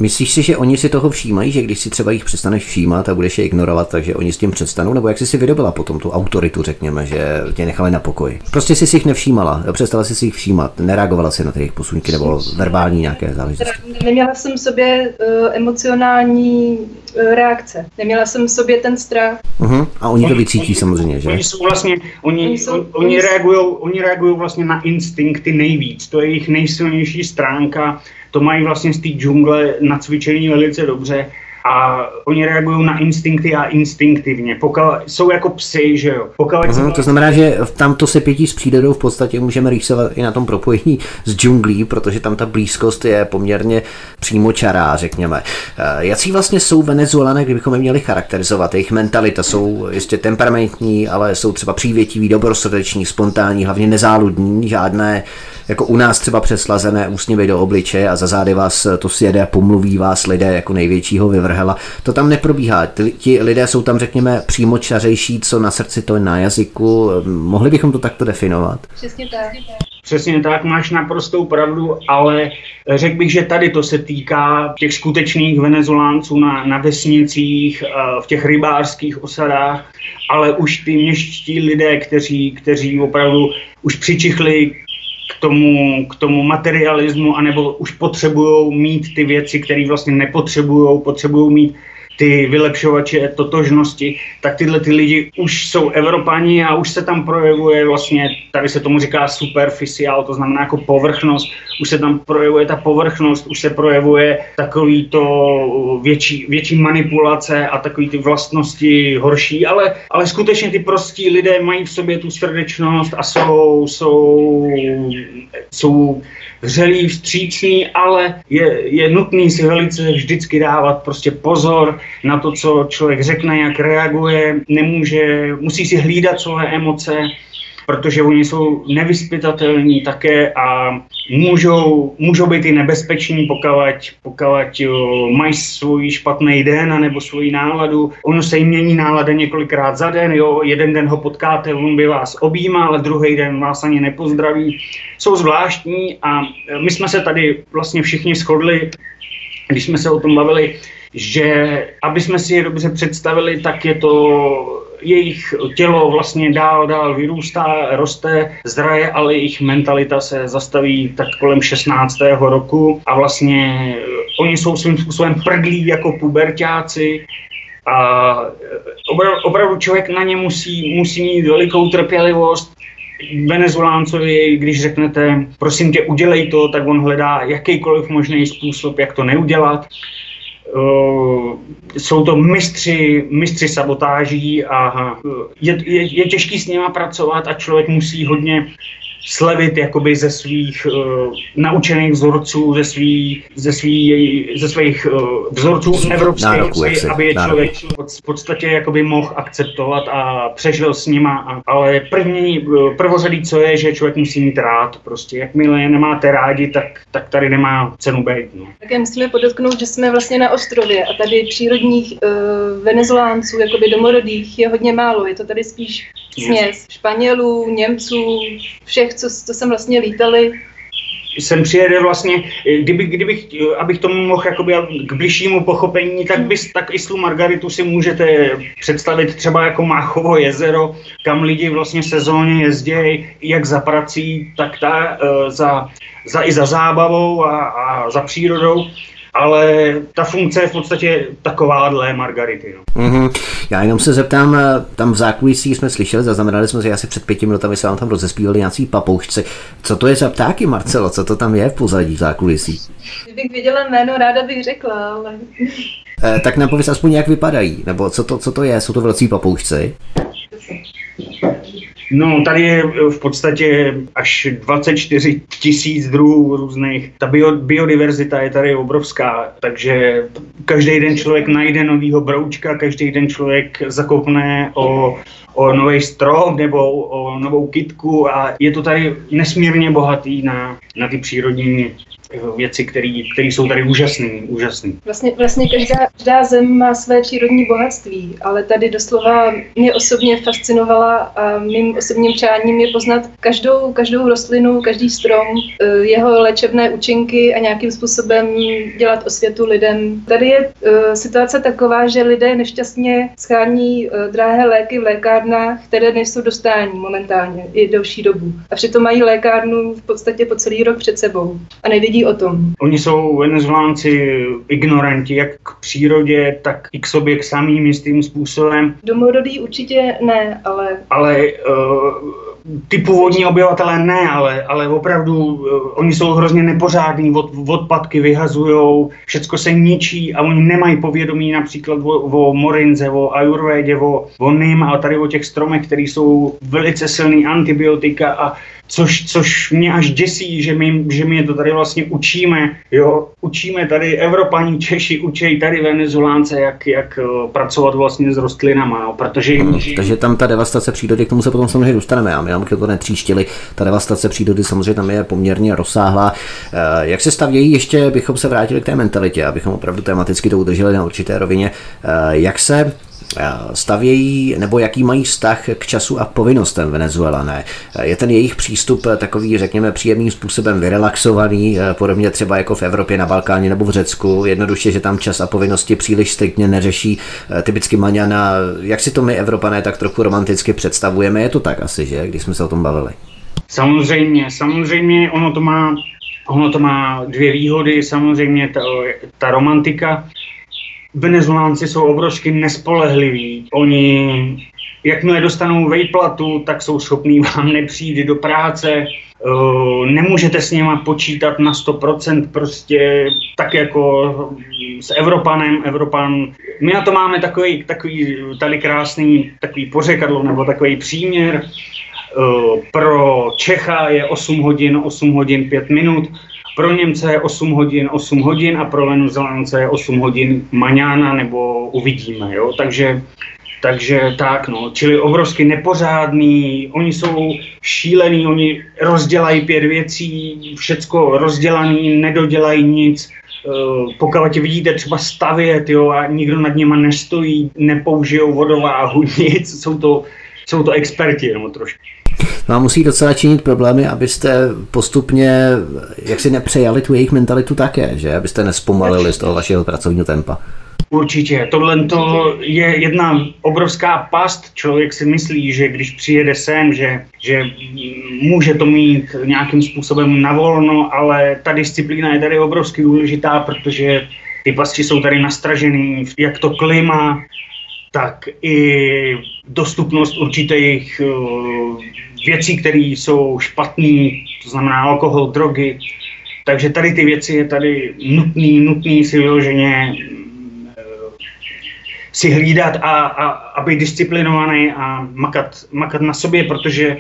myslíš si, že oni si toho všímají, že když si třeba jich přestaneš všímat a budeš je ignorovat, takže oni s tím přestanou? Nebo jak jsi si vydobila potom tu autoritu, řekněme, že tě nechali na pokoji? Prostě jsi si jich nevšímala, přestala jsi si jich všímat, nereagovala si na ty jejich posunky nebo verbální nějaké záležitosti. Neměla jsem v sobě uh, emocionální uh, reakce. Neměla jsem v sobě ten strach. Uh-huh. A oni to vycítí samozřejmě, že? Oni jsou vlastně, oni, oni, jsou, on, oni, reagují, oni reagují vlastně na instinkty nejvíc. To je jejich nejsilnější stránka. To mají vlastně z té džungle nacvičení velice dobře a oni reagují na instinkty a instinktivně. Pokud jsou jako psy, že jo. Pokud uh-huh, to znamená, že tam to se pětí s přírodou v podstatě můžeme rýsovat i na tom propojení s džunglí, protože tam ta blízkost je poměrně přímočará, řekněme. Eh, jací vlastně jsou Venezuelané, kdybychom je měli charakterizovat? Jejich mentalita jsou jistě temperamentní, ale jsou třeba přívětiví, dobrosrdeční, spontánní, hlavně nezáludní, žádné jako u nás třeba přeslazené úsměvy do obličeje a za zády vás to sjede a pomluví vás lidé jako největšího vyvrhela. To tam neprobíhá. Ti lidé jsou tam, řekněme, přímo čařejší, co na srdci, to na jazyku. Mohli bychom to takto definovat? Přesně tak. Přesně tak, máš naprostou pravdu, ale řekl bych, že tady to se týká těch skutečných venezolánců na, na vesnicích, eh, v těch rybářských osadách, ale už ty městští lidé, kteří, kteří opravdu už přičichli tomu, k tomu materialismu, anebo už potřebují mít ty věci, které vlastně nepotřebují, potřebují mít ty vylepšovače totožnosti, tak tyhle ty lidi už jsou Evropani a už se tam projevuje vlastně, tady se tomu říká superficiál, to znamená jako povrchnost, už se tam projevuje ta povrchnost, už se projevuje takový to větší, větší manipulace a takový ty vlastnosti horší, ale, ale skutečně ty prostí lidé mají v sobě tu srdečnost a jsou, jsou, jsou vřelý, vstřícný, ale je, je nutný si velice vždycky dávat prostě pozor na to, co člověk řekne, jak reaguje, nemůže, musí si hlídat své emoce, protože oni jsou nevyspytatelní také a můžou, můžou být i nebezpeční, pokud, pokud jo, mají svůj špatný den nebo svoji náladu. Ono se jim mění nálada několikrát za den, jo. jeden den ho potkáte, on by vás objímal, ale druhý den vás ani nepozdraví. Jsou zvláštní a my jsme se tady vlastně všichni shodli, když jsme se o tom bavili, že aby jsme si je dobře představili, tak je to jejich tělo vlastně dál, dál vyrůstá, roste, zraje, ale jejich mentalita se zastaví tak kolem 16. roku a vlastně oni jsou svým způsobem prdlí jako pubertáci A opravdu člověk na ně musí, musí mít velikou trpělivost, Venezueláncovi, když řeknete, prosím tě, udělej to, tak on hledá jakýkoliv možný způsob, jak to neudělat. Uh, jsou to mistři, mistři sabotáží a je, je, je těžký s nima pracovat a člověk musí hodně slevit jakoby ze svých uh, naučených vzorců, ze svých, ze svých, ze svých uh, vzorců evropských, nároku, aby je člověk v podstatě jakoby mohl akceptovat a přežil s nima. A, ale první, uh, prvořadý, co je, že člověk musí mít rád. Prostě jakmile je nemáte rádi, tak, tak tady nemá cenu být. No. Také musíme podotknout, že jsme vlastně na ostrově a tady přírodních uh, venezulánců, jakoby domorodých, je hodně málo. Je to tady spíš směs Španělů, Němců, všech, co, co sem vlastně lítali, sem přijede vlastně, kdyby, kdybych, abych tomu mohl jakoby k bližšímu pochopení, tak, bys, tak Islu Margaritu si můžete představit třeba jako Máchovo jezero, kam lidi vlastně sezóně jezdí, jak za prací, tak ta, eh, za, za, i za zábavou a, a za přírodou ale ta funkce je v podstatě takováhle Margarity. No. Mm-hmm. Já jenom se zeptám, eh, tam v zákulisí jsme slyšeli, zaznamenali jsme, že asi před pěti minutami se vám tam rozespívali nějací papoušci. Co to je za ptáky, Marcelo? Co to tam je v pozadí v zákulisí? Kdybych věděla jméno, ráda bych řekla, ale... Eh, tak nám pověz aspoň, jak vypadají, nebo co to, co to je? Jsou to velcí papoušci? No, tady je v podstatě až 24 tisíc druhů různých. Ta bio, biodiverzita je tady obrovská, takže každý den člověk najde novýho broučka, každý den člověk zakopne o, o nový strom nebo o novou kitku a je to tady nesmírně bohatý na, na ty přírodní věci, které jsou tady úžasné. úžasný. Vlastně, vlastně každá, každá zem má své přírodní bohatství, ale tady doslova mě osobně fascinovala a mým osobním přáním je poznat každou, každou rostlinu, každý strom, eh, jeho léčebné účinky a nějakým způsobem dělat osvětu lidem. Tady je uh, situace taková, že lidé nešťastně schání uh, drahé léky v lékárnách, které nejsou dostání momentálně i delší dobu. A přitom mají lékárnu v podstatě po celý rok před sebou a nevědí vědí o tom. Oni jsou venezuelánci ignoranti, jak k přírodě, tak i k sobě k samým jistým způsobem. Domorodí určitě ne, ale... Ale uh, ty původní obyvatelé ne, ale, ale opravdu uh, oni jsou hrozně nepořádní, od, odpadky vyhazují, všecko se ničí a oni nemají povědomí například o, o morinze, o ajurvédě, o, o nim a tady o těch stromech, které jsou velice silný antibiotika a což, což mě až děsí, že my, že my je to tady vlastně učíme, jo, učíme tady Evropaní, Češi, učí tady Venezuelánce, jak, jak eh, pracovat vlastně s rostlinama, no, protože... Hmm, takže tam ta devastace přírody, k tomu se potom samozřejmě dostaneme, a my nám to netříštili, ta devastace přírody samozřejmě tam je poměrně rozsáhlá. Eh, jak se stavějí, ještě bychom se vrátili k té mentalitě, abychom opravdu tematicky to udrželi na určité rovině. Eh, jak se stavějí nebo jaký mají vztah k času a povinnostem Venezuelané. Je ten jejich přístup takový, řekněme, příjemným způsobem vyrelaxovaný, podobně třeba jako v Evropě, na Balkáně nebo v Řecku, jednoduše, že tam čas a povinnosti příliš striktně neřeší typicky Maňana. Jak si to my, Evropané, tak trochu romanticky představujeme? Je to tak asi, že, když jsme se o tom bavili? Samozřejmě, samozřejmě ono to má Ono to má dvě výhody, samozřejmě ta, ta romantika, Venezuelánci jsou obrovsky nespolehliví. Oni, jakmile dostanou vejplatu, tak jsou schopní vám nepřijít do práce, Uh, nemůžete s nima počítat na 100%, prostě tak jako s Evropanem, Evropan. My na to máme takový, takový tady krásný takový pořekadlo nebo takový příměr. Uh, pro Čecha je 8 hodin, 8 hodin 5 minut, pro Němce je 8 hodin, 8 hodin a pro Venezuelance je 8 hodin maňána nebo uvidíme, jo, takže takže tak, no, čili obrovsky nepořádný, oni jsou šílený, oni rozdělají pět věcí, všecko rozdělaný, nedodělají nic, uh, pokud vidíte třeba stavět, jo, a nikdo nad nima nestojí, nepoužijou vodováhu, nic, jsou to, jsou to experti, no, trošku vám musí docela činit problémy, abyste postupně jak si nepřejali tu jejich mentalitu také, že? Abyste nespomalili z toho vašeho pracovního tempa. Určitě. Tohle to je jedna obrovská past. Člověk si myslí, že když přijede sem, že, že může to mít nějakým způsobem navolno, ale ta disciplína je tady obrovsky důležitá, protože ty pasti jsou tady nastražený, jak to klima, tak i dostupnost určitých věcí, které jsou špatné, to znamená alkohol, drogy. Takže tady ty věci je tady nutný, nutný si vyloženě si hlídat a, a, a být disciplinovaný a makat, makat na sobě, protože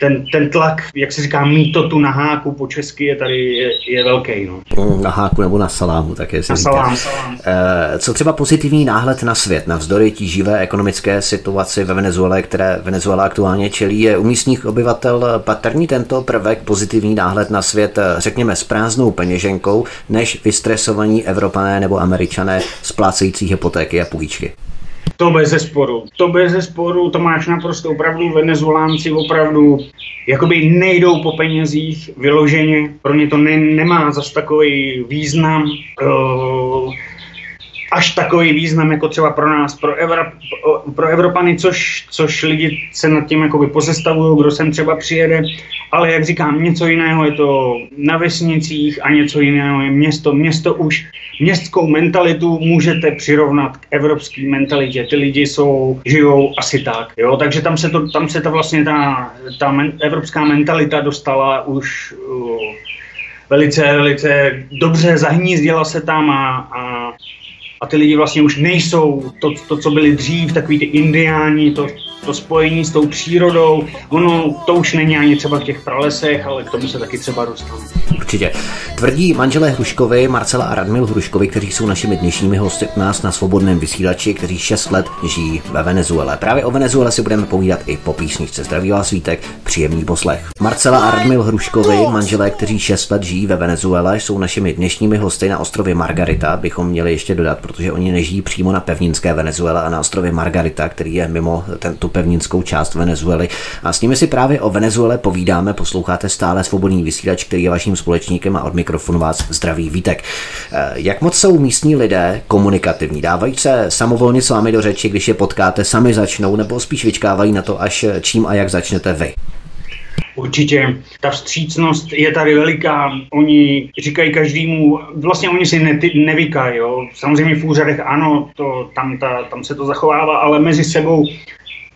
ten, ten tlak, jak se říká, mít to tu na háku po česky je tady je, je velký. No. Mm, na háku nebo na salámu, také se na. Salám, salám. E, co třeba pozitivní náhled na svět, navzdory tíživé ekonomické situaci ve Venezuele, které Venezuela aktuálně čelí, je u místních obyvatel patrný tento prvek pozitivní náhled na svět, řekněme, s prázdnou peněženkou, než vystresovaní Evropané nebo Američané splácející hypotéky a půjčky. To bez zesporu. To bez zesporu, to máš naprosto opravdu, venezuelánci opravdu jakoby nejdou po penězích vyloženě, pro ně to ne, nemá zas takový význam. Uh, až takový význam jako třeba pro nás, pro, Evrop, pro Evropany, což, což lidi se nad tím jakoby pozestavují, kdo sem třeba přijede, ale jak říkám, něco jiného je to na vesnicích a něco jiného je město. Město už, městskou mentalitu můžete přirovnat k evropské mentalitě. Ty lidi jsou, žijou asi tak, jo, takže tam se to, tam se to vlastně ta, ta men, evropská mentalita dostala už uh, velice, velice dobře, zahnízdila se tam a, a a ty lidi vlastně už nejsou to, to co byli dřív, takový ty indiáni, to, to spojení s tou přírodou. Ono to už není ani třeba v těch pralesech, ale k tomu se taky třeba dostane. Určitě. Tvrdí manželé Hruškovi, Marcela a Radmil Hruškovi, kteří jsou našimi dnešními hosty u nás na svobodném vysílači, kteří 6 let žijí ve Venezuele. Právě o Venezuele si budeme povídat i po písničce. Zdraví vás svítek, příjemný poslech. Marcela a Radmil Hruškovi, manželé, kteří 6 let žijí ve Venezuele, jsou našimi dnešními hosty na ostrově Margarita, bychom měli ještě dodat, protože oni nežijí přímo na pevninské Venezuele a na ostrově Margarita, který je mimo ten, tu pevninskou část Venezuely. A s nimi si právě o Venezuele povídáme, posloucháte stále svobodný vysílač, který je vaším společníkem a od mikrofonu vás zdraví Vítek. Eh, jak moc jsou místní lidé komunikativní? Dávají se samovolně s vámi do řeči, když je potkáte, sami začnou, nebo spíš vyčkávají na to, až čím a jak začnete vy? Určitě. Ta vstřícnost je tady veliká. Oni říkají každému, vlastně oni si ne, nevykají. Samozřejmě v úřadech ano, to, tam, ta, tam se to zachovává, ale mezi sebou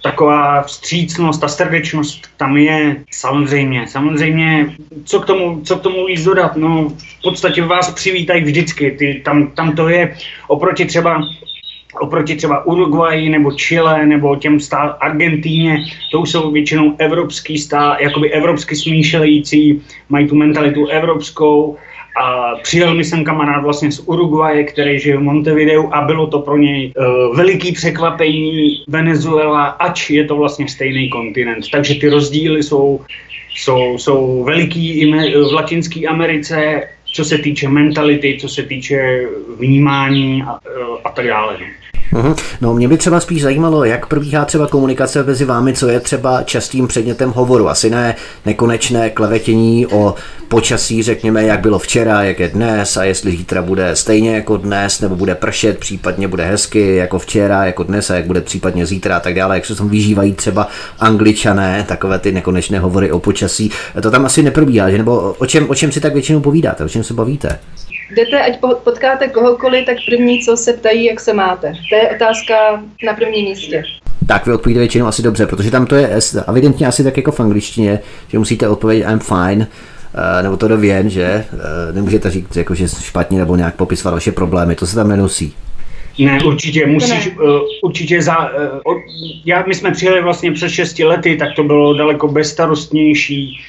taková vstřícnost a srdečnost tam je samozřejmě. Samozřejmě, co k tomu, co k tomu víc dodat? No, v podstatě vás přivítají vždycky. Ty, tam, tam to je oproti třeba oproti třeba Uruguayi nebo Chile nebo těm stát Argentíně, to už jsou většinou evropský stát, jakoby evropsky smýšlející, mají tu mentalitu evropskou, a přijel mi sem kamarád vlastně z Uruguaje, který žije v Montevideu a bylo to pro něj uh, veliký překvapení Venezuela, ač je to vlastně stejný kontinent. Takže ty rozdíly jsou, jsou, jsou veliký i v Latinské Americe, co se týče mentality, co se týče vnímání a, uh, a tak dále. Mhm. No, mě by třeba spíš zajímalo, jak probíhá třeba komunikace mezi vámi, co je třeba častým předmětem hovoru. Asi ne nekonečné klevetění o počasí, řekněme, jak bylo včera, jak je dnes a jestli zítra bude stejně jako dnes, nebo bude pršet, případně bude hezky jako včera, jako dnes a jak bude případně zítra a tak dále, jak se tam vyžívají třeba angličané, takové ty nekonečné hovory o počasí. To tam asi neprobíhá, že? Nebo o čem, o čem si tak většinou povídáte, o čem se bavíte? Jdete, ať potkáte kohokoliv, tak první, co se ptají, jak se máte. To je otázka na prvním místě. Tak vy odpovíte většinou asi dobře, protože tam to je evidentně asi tak jako v angličtině, že musíte odpovědět I'm fine, eh, nebo to dověn, že eh, nemůžete říct, jako, že špatně nebo nějak popisovat vaše problémy, to se tam nenosí. Ne, určitě musíš, ne. Uh, určitě za, uh, já, my jsme přijeli vlastně přes 6 lety, tak to bylo daleko bezstarostnější,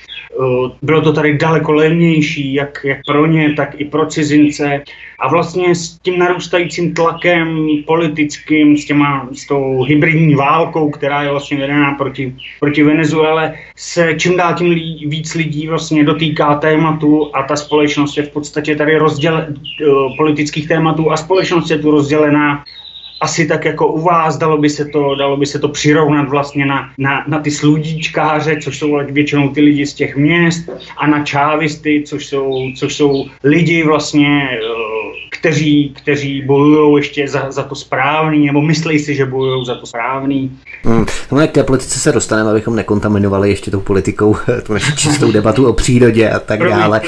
bylo to tady daleko levnější, jak, jak pro ně, tak i pro cizince. A vlastně s tím narůstajícím tlakem politickým, s, těma, s tou hybridní válkou, která je vlastně vedená proti, proti Venezuele, se čím dál tím lí, víc lidí vlastně dotýká tématu a ta společnost je v podstatě tady rozděle, eh, politických tématů a společnost je tu rozdělená asi tak jako u vás, dalo by se to, dalo by se to přirovnat vlastně na, na, na ty sludíčkáře, což jsou většinou ty lidi z těch měst, a na čávisty, což jsou, což jsou lidi vlastně, eh, kteří, kteří bojují ještě za, za to správný, nebo myslí si, že bojují za to správný. Hmm. No, k té politice se dostaneme, abychom nekontaminovali ještě tou politikou tu naši čistou debatu o přírodě a tak dále.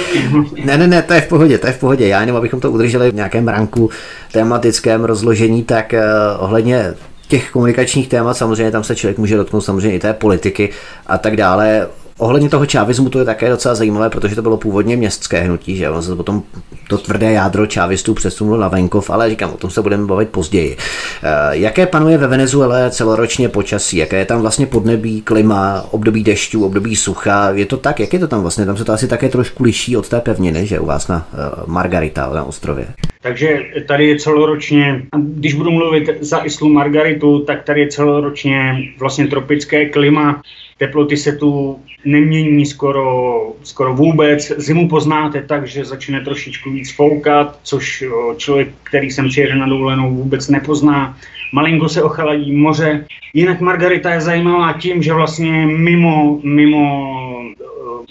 Ne, ne, ne, to je v pohodě, to je v pohodě. Já jenom, abychom to udrželi v nějakém ranku tematickém rozložení, tak uh, ohledně těch komunikačních témat, samozřejmě tam se člověk může dotknout samozřejmě i té politiky a tak dále. Ohledně toho čávismu to je také docela zajímavé, protože to bylo původně městské hnutí, že on se potom to tvrdé jádro čávistů přesunulo na venkov, ale říkám, o tom se budeme bavit později. Eh, jaké panuje ve Venezuele celoročně počasí? Jaké je tam vlastně podnebí, klima, období dešťů, období sucha? Je to tak? Jak je to tam vlastně? Tam se to asi také trošku liší od té pevniny, že u vás na eh, Margarita na ostrově. Takže tady je celoročně, když budu mluvit za Islu Margaritu, tak tady je celoročně vlastně tropické klima, teploty se tu nemění skoro, skoro vůbec. Zimu poznáte tak, že začne trošičku víc foukat, což člověk, který sem přijede na dovolenou, vůbec nepozná. Malinko se ochaladí moře. Jinak Margarita je zajímavá tím, že vlastně mimo, mimo,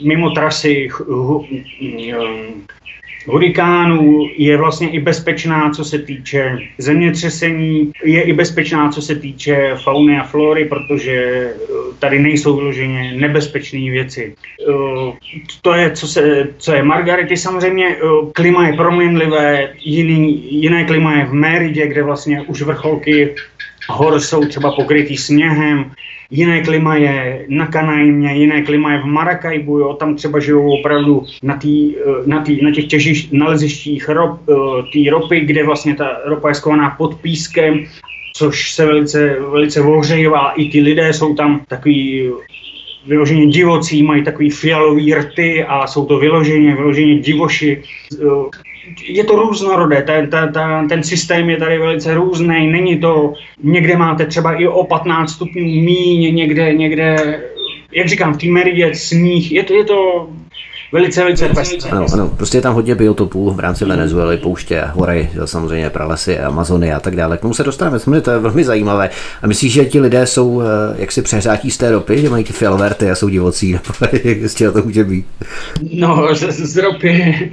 mimo trasy hurikánů, je vlastně i bezpečná, co se týče zemětřesení, je i bezpečná, co se týče fauny a flory, protože tady nejsou vyloženě nebezpečné věci. Eh, to je, co, se, co je Margarity. Samozřejmě eh, klima je proměnlivé, jiný, jiné klima je v Méridě, kde vlastně už vrcholky hor jsou třeba pokrytý sněhem, jiné klima je na Kanajmě, jiné klima je v Marakajbu, jo, tam třeba žijou opravdu na, tý, eh, na, tý, na těch těžiš, nalezištích rop, ropy, kde vlastně ta ropa je skovaná pod pískem, což se velice, velice ohřejvá. I ty lidé jsou tam takový vyloženě divocí, mají takový fialový rty a jsou to vyloženě, vyloženě divoši. Je to různorodé, ten, ten, ten, ten systém je tady velice různý, není to, někde máte třeba i o 15 stupňů míň, někde, někde, jak říkám, v té meridě sníh, je to, je to velice, velice pestré. Ano, ano, prostě je tam hodně biotopů v rámci Venezuely, pouště, hory, samozřejmě pralesy, Amazony a tak dále. K tomu se dostaneme, samozřejmě to je velmi zajímavé. A myslíš, že ti lidé jsou eh, jaksi přehřátí z té ropy, že mají ty fialoverty a jsou divocí, nebo jak to může být? No, z, z ropy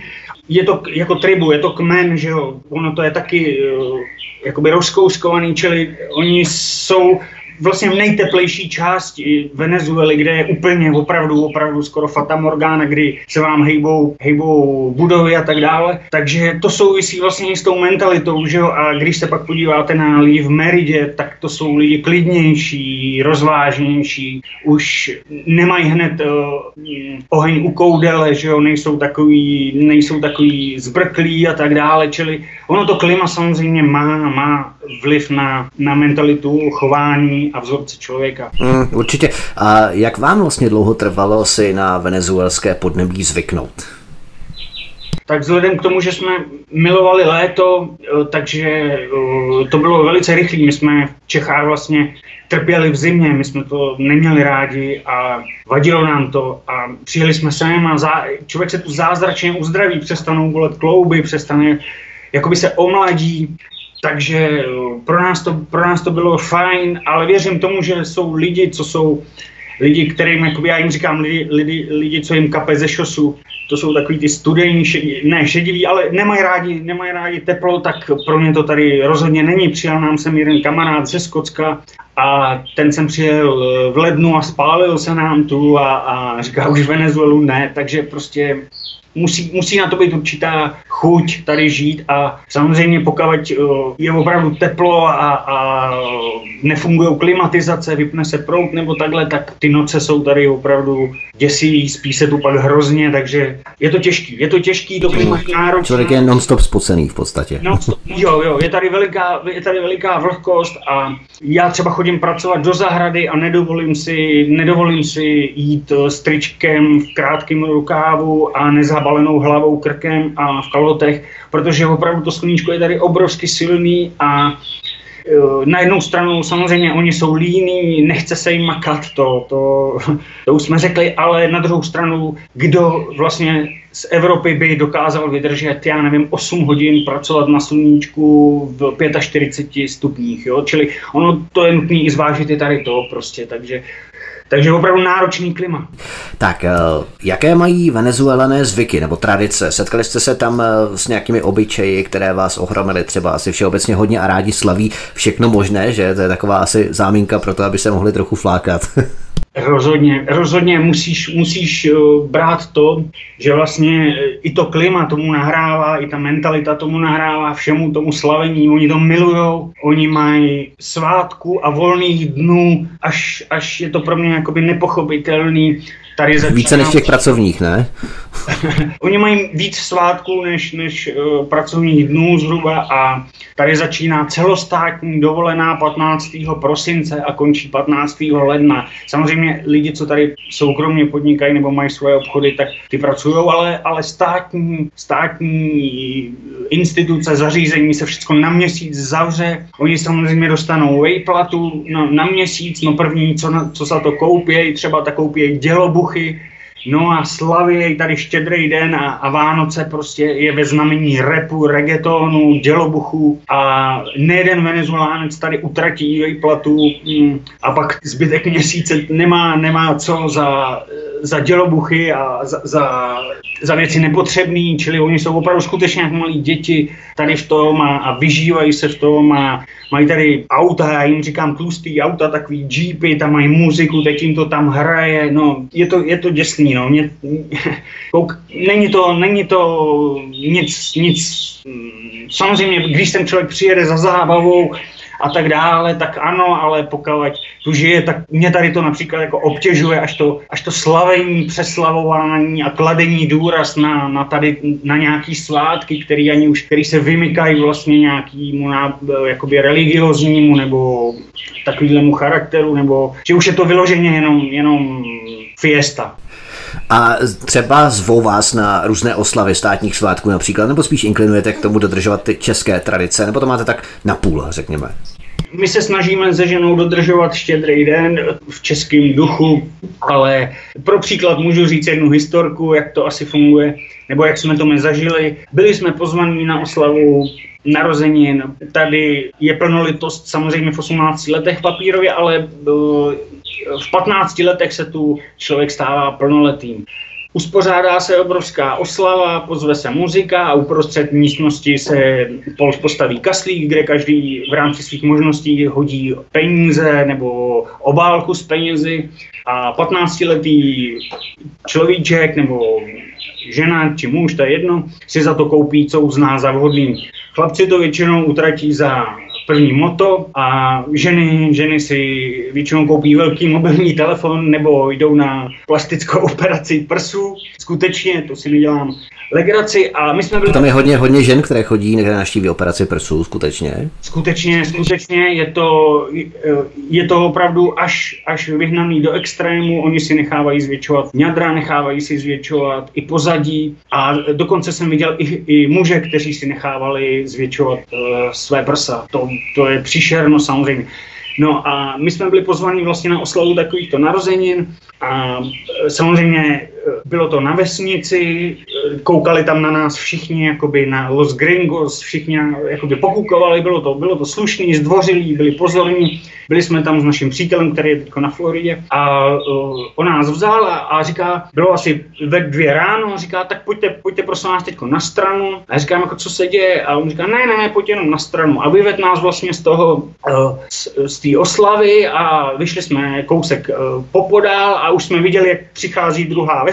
je to jako tribu, je to kmen, že jo, ono to je taky uh, jakoby rozkouskovaný, čili oni jsou vlastně v nejteplejší části Venezuely, kde je úplně opravdu, opravdu skoro Fata Morgana, kdy se vám hejbou, hejbou budovy a tak dále. Takže to souvisí vlastně i s tou mentalitou, že jo? A když se pak podíváte na lidi v Meridě, tak to jsou lidi klidnější, rozvážnější, už nemají hned uh, oheň u koudele, že jo? Nejsou takový, nejsou takový zbrklí a tak dále, čili ono to klima samozřejmě má, má vliv na, na mentalitu, chování a vzorce člověka. Mm, určitě. A jak vám vlastně dlouho trvalo si na venezuelské podnebí zvyknout? Tak vzhledem k tomu, že jsme milovali léto, eh, takže eh, to bylo velice rychlé. My jsme v Čechách vlastně trpěli v zimě, my jsme to neměli rádi a vadilo nám to a přijeli jsme sem a zá, člověk se tu zázračně uzdraví, přestanou bolet klouby, přestane jakoby se omladí, takže eh, pro nás, to, pro nás to bylo fajn, ale věřím tomu, že jsou lidi, co jsou lidi, kterým, jakoby já jim říkám, lidi, lidi, lidi co jim kape ze šosu, to jsou takový ty studení, ne šediví, ale nemají rádi, nemají rádi teplo, tak pro mě to tady rozhodně není. Přijel nám sem jeden kamarád ze Skocka a ten jsem přijel eh, v lednu a spálil se nám tu a, a říká už Venezuelu ne, takže prostě musí, musí na to být určitá chuť tady žít a samozřejmě pokud eh, je opravdu teplo a, a nefungují klimatizace, vypne se prout nebo takhle, tak ty noce jsou tady opravdu děsivý, spí se tu pak hrozně, takže je to těžký. Je to těžký, to klima je náročné. Člověk je non-stop spocený v podstatě. No, jo, jo, je tady, veliká, je tady veliká vlhkost a já třeba chodím pracovat do zahrady a nedovolím si, nedovolím si jít s tričkem v krátkém rukávu a nezabalenou hlavou, krkem a v kalotech, protože opravdu to sluníčko je tady obrovsky silný a Eh, na jednou stranu samozřejmě oni jsou líní, nechce se jim makat, to, to, to už jsme řekli, ale na druhou stranu, kdo vlastně z Evropy by dokázal vydržet, já nevím, 8 hodin pracovat na sluníčku v 45 stupních, jo? čili ono to je nutné i zvážit i tady to prostě, takže takže opravdu náročný klima. Tak, eh, jaké mají venezuelané zvyky nebo tradice? Setkali jste se tam eh, s nějakými obyčeji, které vás ohromily třeba asi všeobecně hodně a rádi slaví všechno možné, že to je taková asi záminka pro to, aby se mohli trochu flákat. Rozhodně, rozhodně musíš, musíš brát to, že vlastně i to klima tomu nahrává, i ta mentalita tomu nahrává, všemu tomu slavení, oni to milujou, oni mají svátku a volných dnů, až, až je to pro mě jakoby nepochopitelný, Tady začíná... Více než těch pracovních, ne? Oni mají víc svátků než, než uh, pracovních dnů zhruba a tady začíná celostátní dovolená 15. prosince a končí 15. ledna. Samozřejmě lidi, co tady soukromně podnikají nebo mají svoje obchody, tak ty pracují, ale, ale státní, státní instituce, zařízení se všechno na měsíc zavře. Oni samozřejmě dostanou vejplatu na, na měsíc, no první, co, na, co za to koupějí, třeba tak koupějí dělobu výbuchy, No a slavy, tady štědrý den a, a Vánoce prostě je ve znamení repu, reggaetonu, dělobuchu a nejeden venezuelánec tady utratí její platu mm, a pak zbytek měsíce nemá, nemá co za, za dělobuchy a za, za, za věci nepotřebné, čili oni jsou opravdu skutečně jak malí děti tady v tom a, a vyžívají se v tom a mají tady auta, já jim říkám tlustý auta, takový jeepy, tam mají muziku, teď jim to tam hraje, no je to, je to děsný, no. Mě, není, to, není to nic, nic, mm, samozřejmě, když ten člověk přijede za zábavou, a tak dále, tak ano, ale pokud tu žije, tak mě tady to například jako obtěžuje, až to, až to slavení, přeslavování a kladení důraz na, na tady, na nějaký svátky, který ani už, který se vymykají vlastně nějakýmu na, jakoby religioznímu nebo takovýhlemu charakteru, nebo že už je to vyloženě jenom, jenom fiesta. A třeba zvou vás na různé oslavy státních svátků například, nebo spíš inklinujete k tomu dodržovat ty české tradice, nebo to máte tak na půl, řekněme? My se snažíme se ženou dodržovat štědrý den v českém duchu, ale pro příklad můžu říct jednu historku, jak to asi funguje, nebo jak jsme to my zažili. Byli jsme pozvaní na oslavu narozenin. Tady je plnolitost samozřejmě v 18 letech papírově, ale v 15 letech se tu člověk stává plnoletým. Uspořádá se obrovská oslava, pozve se muzika a uprostřed místnosti se postaví kaslík, kde každý v rámci svých možností hodí peníze nebo obálku s penězi a 15-letý človíček nebo žena či muž, to je jedno, si za to koupí, co uzná za vhodný. Chlapci to většinou utratí za první moto a ženy, ženy si většinou koupí velký mobilní telefon nebo jdou na plastickou operaci prsů. Skutečně, to si nedělám legraci a my jsme byli... Tam je hodně, hodně žen, které chodí na naštíví operaci prsů, skutečně. Skutečně, skutečně je to, je to opravdu až, až vyhnaný do extrému. Oni si nechávají zvětšovat ňadra, nechávají si zvětšovat i pozadí a dokonce jsem viděl i, i muže, kteří si nechávali zvětšovat uh, své prsa. To, to je příšerno samozřejmě. No a my jsme byli pozvaní vlastně na oslavu takovýchto narozenin a e, samozřejmě bylo to na vesnici, koukali tam na nás všichni, jakoby na Los Gringos, všichni jakoby pokukovali, bylo to, bylo to slušný, zdvořilí, byli pozorní. Byli jsme tam s naším přítelem, který je teď na Floridě a uh, on nás vzal a, a říká, bylo asi ve dvě ráno, a říká, tak pojďte, pojďte prosím vás teď na stranu. A říkám, jako co se děje? A on říká, ne, ne, ne, pojďte jenom na stranu. A vyved nás vlastně z toho, uh, z, z té oslavy a vyšli jsme kousek uh, popodál a už jsme viděli, jak přichází druhá vesnice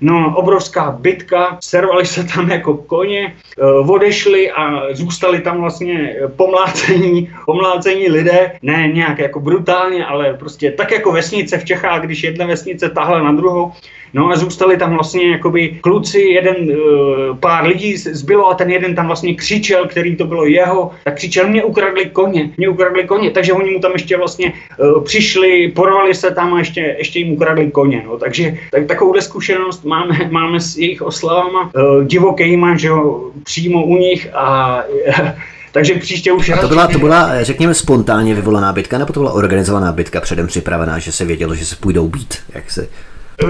No, obrovská bitka, servali se tam jako koně, eh, odešli a zůstali tam vlastně pomlácení, pomlácení lidé, ne nějak jako brutálně, ale prostě tak jako vesnice v Čechách, když jedna vesnice tahla na druhou, No a zůstali tam vlastně jakoby kluci, jeden uh, pár lidí zbylo a ten jeden tam vlastně křičel, který to bylo jeho, tak křičel, mě ukradli koně, mě ukradli koně, takže oni mu tam ještě vlastně uh, přišli, porvali se tam a ještě, ještě jim ukradli koně, no. takže tak, takovouhle zkušenost máme, máme s jejich oslavama, uh, divokýma, že jo, přímo u nich a takže příště už... A to byla, to byla, řekněme, spontánně vyvolaná bitka, nebo to byla organizovaná bitka předem připravená, že se vědělo, že se půjdou být? Jak se...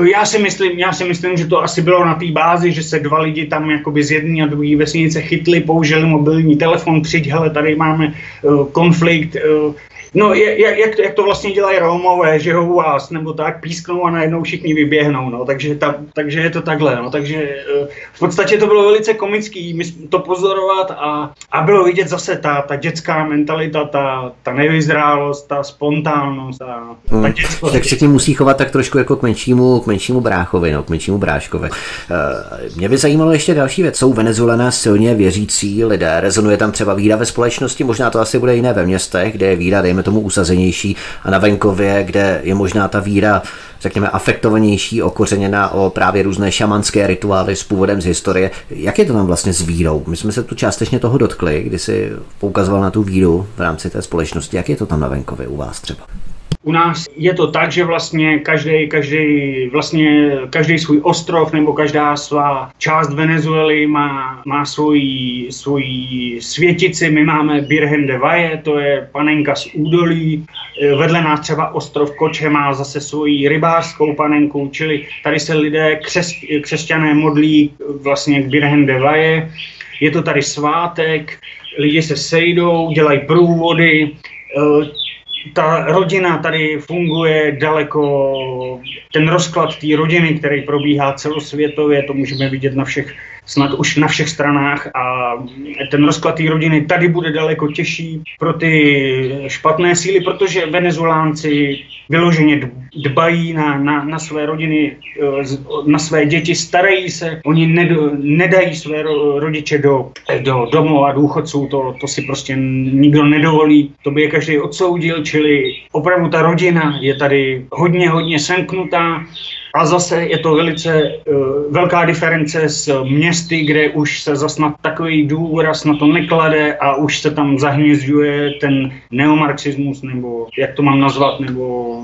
Já si, myslím, já si myslím, že to asi bylo na té bázi, že se dva lidi tam jakoby z jedné a druhé vesnice chytli, použili mobilní telefon, přijď, hele, tady máme uh, konflikt, uh, No, jak, jak, to, jak to vlastně dělají Romové, že ho u vás, nebo tak, písknou a najednou všichni vyběhnou, no, takže, ta, takže je to takhle, no, takže eh, v podstatě to bylo velice komický to pozorovat a, a bylo vidět zase ta, ta dětská mentalita, ta, ta nevyzrálost, ta spontánnost, ta, hmm. ta dětskost. Tak se tím musí chovat tak trošku jako k menšímu, k menšímu bráchovi, no, k menšímu bráškovi. Eh, mě by zajímalo ještě další věc. Jsou Venezuelané silně věřící lidé, rezonuje tam třeba víra ve společnosti, možná to asi bude jiné ve městech, kde je víra, dejme tomu, usazenější a na venkově, kde je možná ta víra, řekněme, afektovanější, okořeněna o právě různé šamanské rituály s původem z historie. Jak je to tam vlastně s vírou? My jsme se tu částečně toho dotkli, kdy si poukazoval na tu víru v rámci té společnosti. Jak je to tam na venkově u vás třeba? U nás je to tak, že vlastně každý, každý, vlastně každý svůj ostrov nebo každá svá část Venezuely má, má svoji, svoji světici. My máme Birhen de Valle, to je panenka z údolí. Vedle nás třeba ostrov Koče má zase svoji rybářskou panenku, čili tady se lidé, křes, křesťané modlí vlastně k Birhen de Valle. Je to tady svátek, lidi se sejdou, dělají průvody, ta rodina tady funguje daleko, ten rozklad té rodiny, který probíhá celosvětově, to můžeme vidět na všech snad už na všech stranách a ten rozklad té rodiny tady bude daleko těžší pro ty špatné síly, protože venezuelánci vyloženě dbají na, na, na své rodiny, eh, na své děti, starají se, oni ned, nedají své rodiče do, do domů a důchodců, to, to si prostě nikdo nedovolí, to by je každý odsoudil, čili opravdu ta rodina je tady hodně, hodně semknutá, a zase je to velice uh, velká diference s městy, kde už se zase na takový důraz na to neklade a už se tam zahnězduje ten neomarxismus, nebo jak to mám nazvat, nebo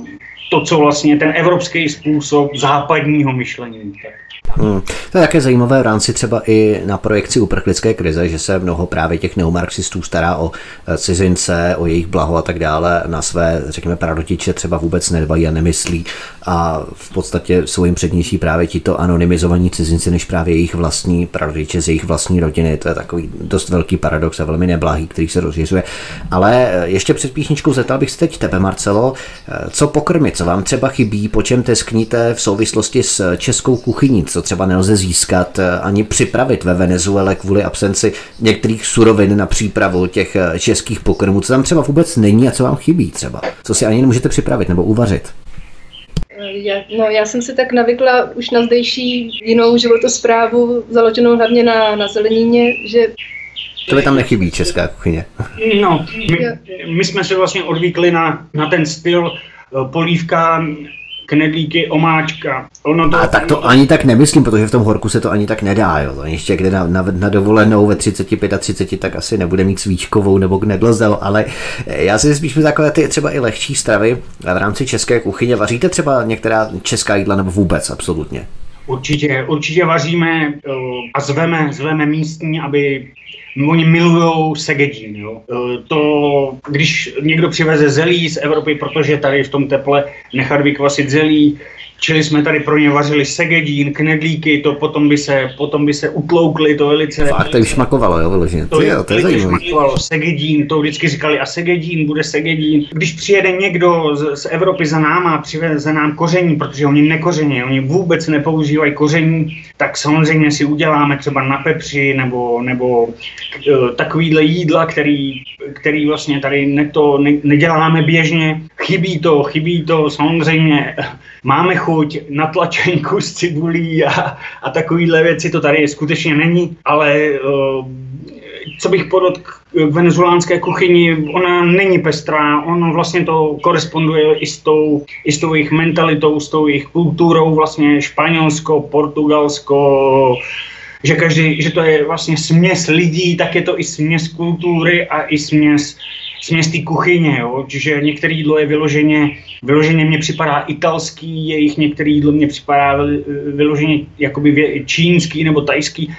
to, co vlastně ten evropský způsob západního myšlení. Hmm. To je také zajímavé v rámci třeba i na projekci uprchlické krize, že se mnoho právě těch neomarxistů stará o eh, cizince, o jejich blaho a tak dále, na své, řekněme, prarodiče třeba vůbec nedbají a nemyslí a v podstatě jsou jim přednější právě tito anonymizovaní cizinci než právě jejich vlastní prarodiče z jejich vlastní rodiny. To je takový dost velký paradox a velmi neblahý, který se rozšiřuje. Ale eh, ještě před písničkou zeptal bych se teď tebe, Marcelo, eh, co pokrmit, co vám třeba chybí, po čem teskníte v souvislosti s českou kuchyní, co třeba nelze získat eh, ani připravit ve Venezuele kvůli absenci některých surovin na přípravu těch českých pokrmů, co tam třeba vůbec není a co vám chybí třeba, co si ani nemůžete připravit nebo uvařit. Eh, já, no, já jsem si tak navykla už na zdejší jinou životosprávu, založenou hlavně na, na zelenině, že to by tam nechybí česká kuchyně. No, my, my jsme se vlastně odvykli na, na ten styl polívka knedlíky, omáčka. Ono to... A tak to ani tak nemyslím, protože v tom horku se to ani tak nedá. Jo. To ještě kde na, na, na dovolenou ve 35 a 30, tak asi nebude mít svíčkovou nebo knedlzel, ale já si spíš takové ty třeba i lehčí stravy v rámci české kuchyně. Vaříte třeba některá česká jídla nebo vůbec absolutně? Určitě, určitě vaříme eh, a zveme, zveme místní, aby Oni milují segedín. Jo. E, to, když někdo přiveze zelí z Evropy, protože tady v tom teple nechat vykvasit zelí, Čili jsme tady pro ně vařili segedín, knedlíky, to potom by se, potom by se utloukli, to velice... Fakt, to šmakovalo, jo, vyloženě. To, jo, to je zajímavé. segedín, to vždycky říkali, a segedín, bude segedín. Když přijede někdo z, z Evropy za náma a přiveze nám koření, protože oni nekoření, oni vůbec nepoužívají koření, tak samozřejmě si uděláme třeba na pepři nebo, nebo uh, takovýhle jídla, který, který vlastně tady ne to, ne, neděláme běžně. Chybí to, chybí to samozřejmě. Máme chuť na tlačenku s cibulí a, a takovýhle věci, to tady skutečně není, ale uh, co bych podotk k venezuelánské kuchyni, ona není pestrá, ono vlastně to koresponduje i s tou, i s tou jejich mentalitou, s tou jejich kulturou, vlastně Španělsko, Portugalsko, že, každý, že to je vlastně směs lidí, tak je to i směs kultury a i směs směs té kuchyně, jo? čiže některé jídlo je vyloženě, vyloženě mně připadá italský, jejich některé jídlo mně připadá vyloženě jakoby čínský nebo tajský.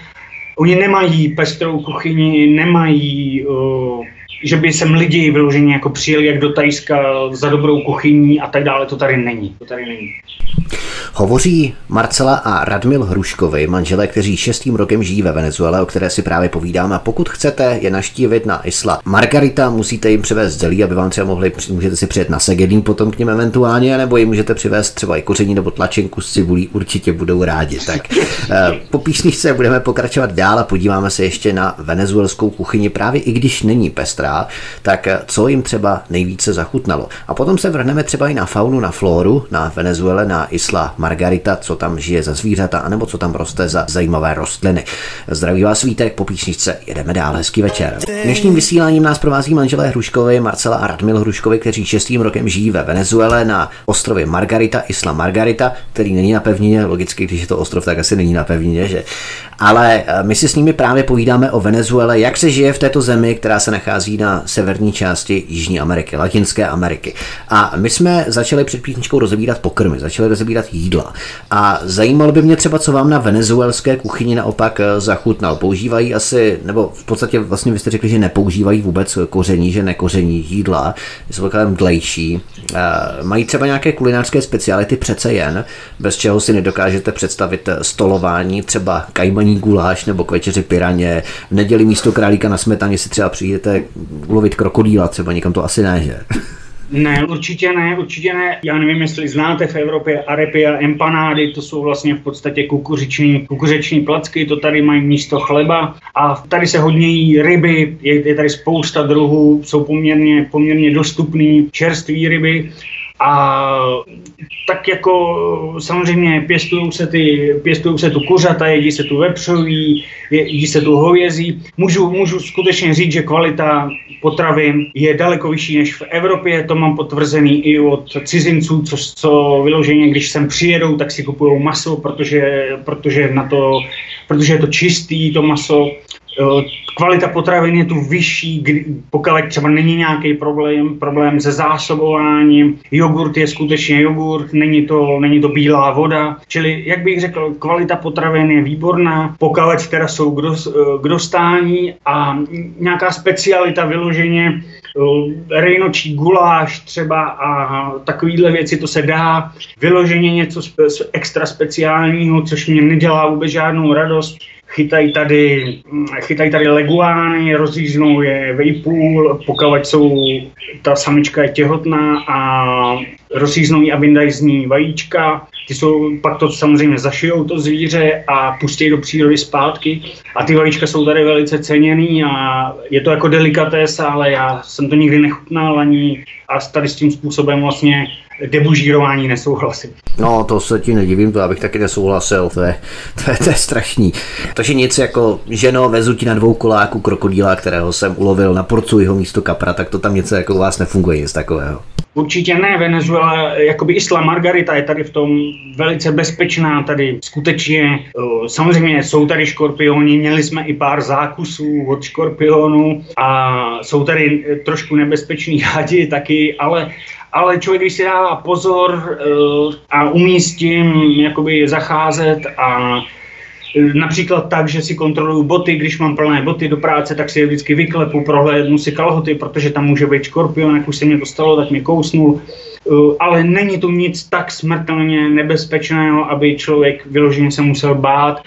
Oni nemají pestrou kuchyni, nemají, uh, že by sem lidi vyloženě jako přijeli jak do Tajska za dobrou kuchyní a tak dále, to tady není. To tady není. Hovoří Marcela a Radmil Hruškovi, manželé, kteří šestým rokem žijí ve Venezuele, o které si právě povídáme. A pokud chcete je naštívit na Isla Margarita, musíte jim přivést zelí, aby vám třeba mohli, můžete si přijet na Segedín potom k ním eventuálně, nebo jim můžete přivést třeba i koření nebo tlačenku s cibulí, určitě budou rádi. Tak eh, po písničce budeme pokračovat dál a podíváme se ještě na venezuelskou kuchyni, právě i když není pestrá, tak eh, co jim třeba nejvíce zachutnalo. A potom se vrhneme třeba i na faunu, na floru, na Venezuele, na Isla Margarita, co tam žije za zvířata, anebo co tam roste za zajímavé rostliny. Zdraví vás Vítek, po písničce jedeme dál, hezký večer. Dnešním vysíláním nás provází manželé Hruškovi, Marcela a Radmil Hruškovi, kteří šestým rokem žijí ve Venezuele na ostrově Margarita, Isla Margarita, který není na pevnině, logicky, když je to ostrov, tak asi není na pevnině, že? Ale eh, my si s nimi právě povídáme o Venezuele, jak se žije v této zemi, která se nachází na severní části Jižní Ameriky, Latinské Ameriky. A my jsme začali před písničkou rozebírat pokrmy, začali rozebírat jídla. A zajímalo by mě třeba, co vám na venezuelské kuchyni naopak eh, zachutnal. Používají asi, nebo v podstatě vlastně vy jste řekli, že nepoužívají vůbec koření, že nekoření jídla, jsou takové mdlejší. Eh, mají třeba nějaké kulinářské speciality přece jen, bez čeho si nedokážete představit stolování, třeba kajmaní guláš nebo k večeři piraně. V neděli místo králíka na smetaně si třeba přijdete ulovit krokodýla, třeba někam to asi ne, že? Ne, určitě ne, určitě ne. Já nevím, jestli znáte v Evropě arepy a empanády, to jsou vlastně v podstatě kukuřiční, kukuřiční placky, to tady mají místo chleba. A tady se hodně jí ryby, je, je tady spousta druhů, jsou poměrně, poměrně dostupné čerstvé ryby. A tak jako samozřejmě pěstují se, ty, pěstují se tu kuřata, jedí se tu vepřový, jedí se tu hovězí. Můžu, můžu skutečně říct, že kvalita potravin je daleko vyšší než v Evropě, to mám potvrzený i od cizinců, co, co vyloženě, když sem přijedou, tak si kupují maso, protože, protože, na to, protože je to čistý, to maso, kvalita potravin je tu vyšší, pokud třeba není nějaký problém, problém se zásobováním. Jogurt je skutečně jogurt, není to, není to bílá voda. Čili, jak bych řekl, kvalita potravin je výborná, pokud teda jsou k dostání a nějaká specialita vyloženě rejnočí guláš třeba a takovýhle věci, to se dá. Vyloženě něco extra speciálního, což mě nedělá vůbec žádnou radost chytají tady, chytají tady leguány, rozříznou je vejpůl, pokud jsou, ta samička je těhotná a rozříznou ji a vyndají z ní vajíčka. Ty jsou, pak to samozřejmě zašijou to zvíře a pustí do přírody zpátky. A ty vajíčka jsou tady velice ceněný a je to jako delikatés, ale já jsem to nikdy nechutnal ani a tady s tím způsobem vlastně debužírování nesouhlasím. No, to se ti nedivím, to abych taky nesouhlasil, to je, to je, to je strašný. Takže nic jako ženo, vezu ti na dvou koláku krokodýla, kterého jsem ulovil, naporcuji ho místo kapra, tak to tam něco jako u vás nefunguje, nic takového. Určitě ne, Venezuela, jakoby Isla Margarita je tady v tom velice bezpečná, tady skutečně, samozřejmě jsou tady škorpioni, měli jsme i pár zákusů od škorpionu a jsou tady trošku nebezpeční hadi taky, ale ale člověk, když si dává pozor uh, a umí s tím jakoby zacházet a eh, Například tak, že si kontroluju boty, když mám plné boty do práce, tak si je vždycky vyklepu, prohlédnu si kalhoty, protože tam může být škorpion, jak už se mě to stalo, tak mě kousnul. Eh, ale není to nic tak smrtelně nebezpečného, aby člověk vyloženě se musel bát.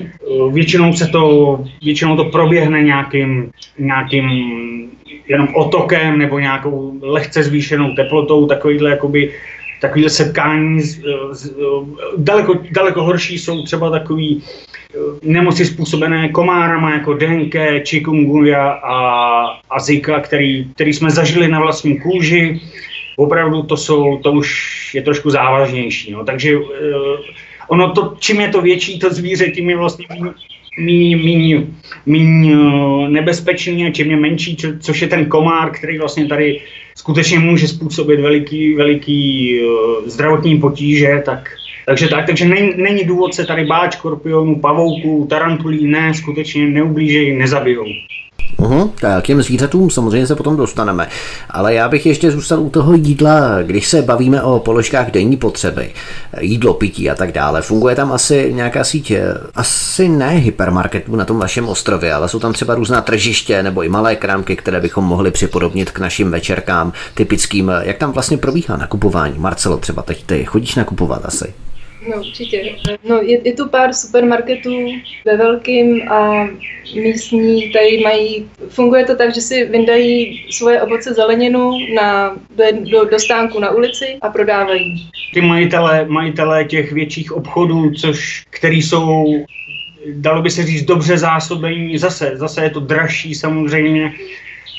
Většinou se to, většinou to proběhne nějakým, nějakým jenom otokem nebo nějakou lehce zvýšenou teplotou, takovýhle jakoby takovýhle setkání z, z, daleko, daleko horší jsou třeba takový eh, nemoci způsobené komárama jako denke, chikungunya a, a zika, který, který jsme zažili na vlastní kůži. Opravdu to, jsou, to už je trošku závažnější. No. Takže uh, ono to, čím je to větší to zvíře, tím je vlastně míň, míň, míň eh, nebezpečný a čím je menší, čo, což je ten komár, který vlastně tady skutečně může způsobit veliký, veliký uh, zdravotní potíže, tak takže tak, takže není, není důvod se tady bát škorpionů, pavouků, tarantulí, ne, skutečně neublížejí, nezabijou. Uhum, k těm zvířatům samozřejmě se potom dostaneme. Ale já bych ještě zůstal u toho jídla, když se bavíme o položkách denní potřeby, jídlo, pití a tak dále. Funguje tam asi nějaká síť, asi ne hypermarketů na tom vašem ostrově, ale jsou tam třeba různá tržiště nebo i malé krámky, které bychom mohli připodobnit k našim večerkám typickým. Jak tam vlastně probíhá nakupování? Marcelo, třeba teď ty chodíš nakupovat asi? No určitě. No, je, je tu pár supermarketů ve velkým a místní tady mají, funguje to tak, že si vyndají svoje ovoce zeleninu na, do, do, do stánku na ulici a prodávají. Ty majitelé, majitelé těch větších obchodů, což, který jsou dalo by se říct dobře zásobení, zase, zase je to dražší samozřejmě,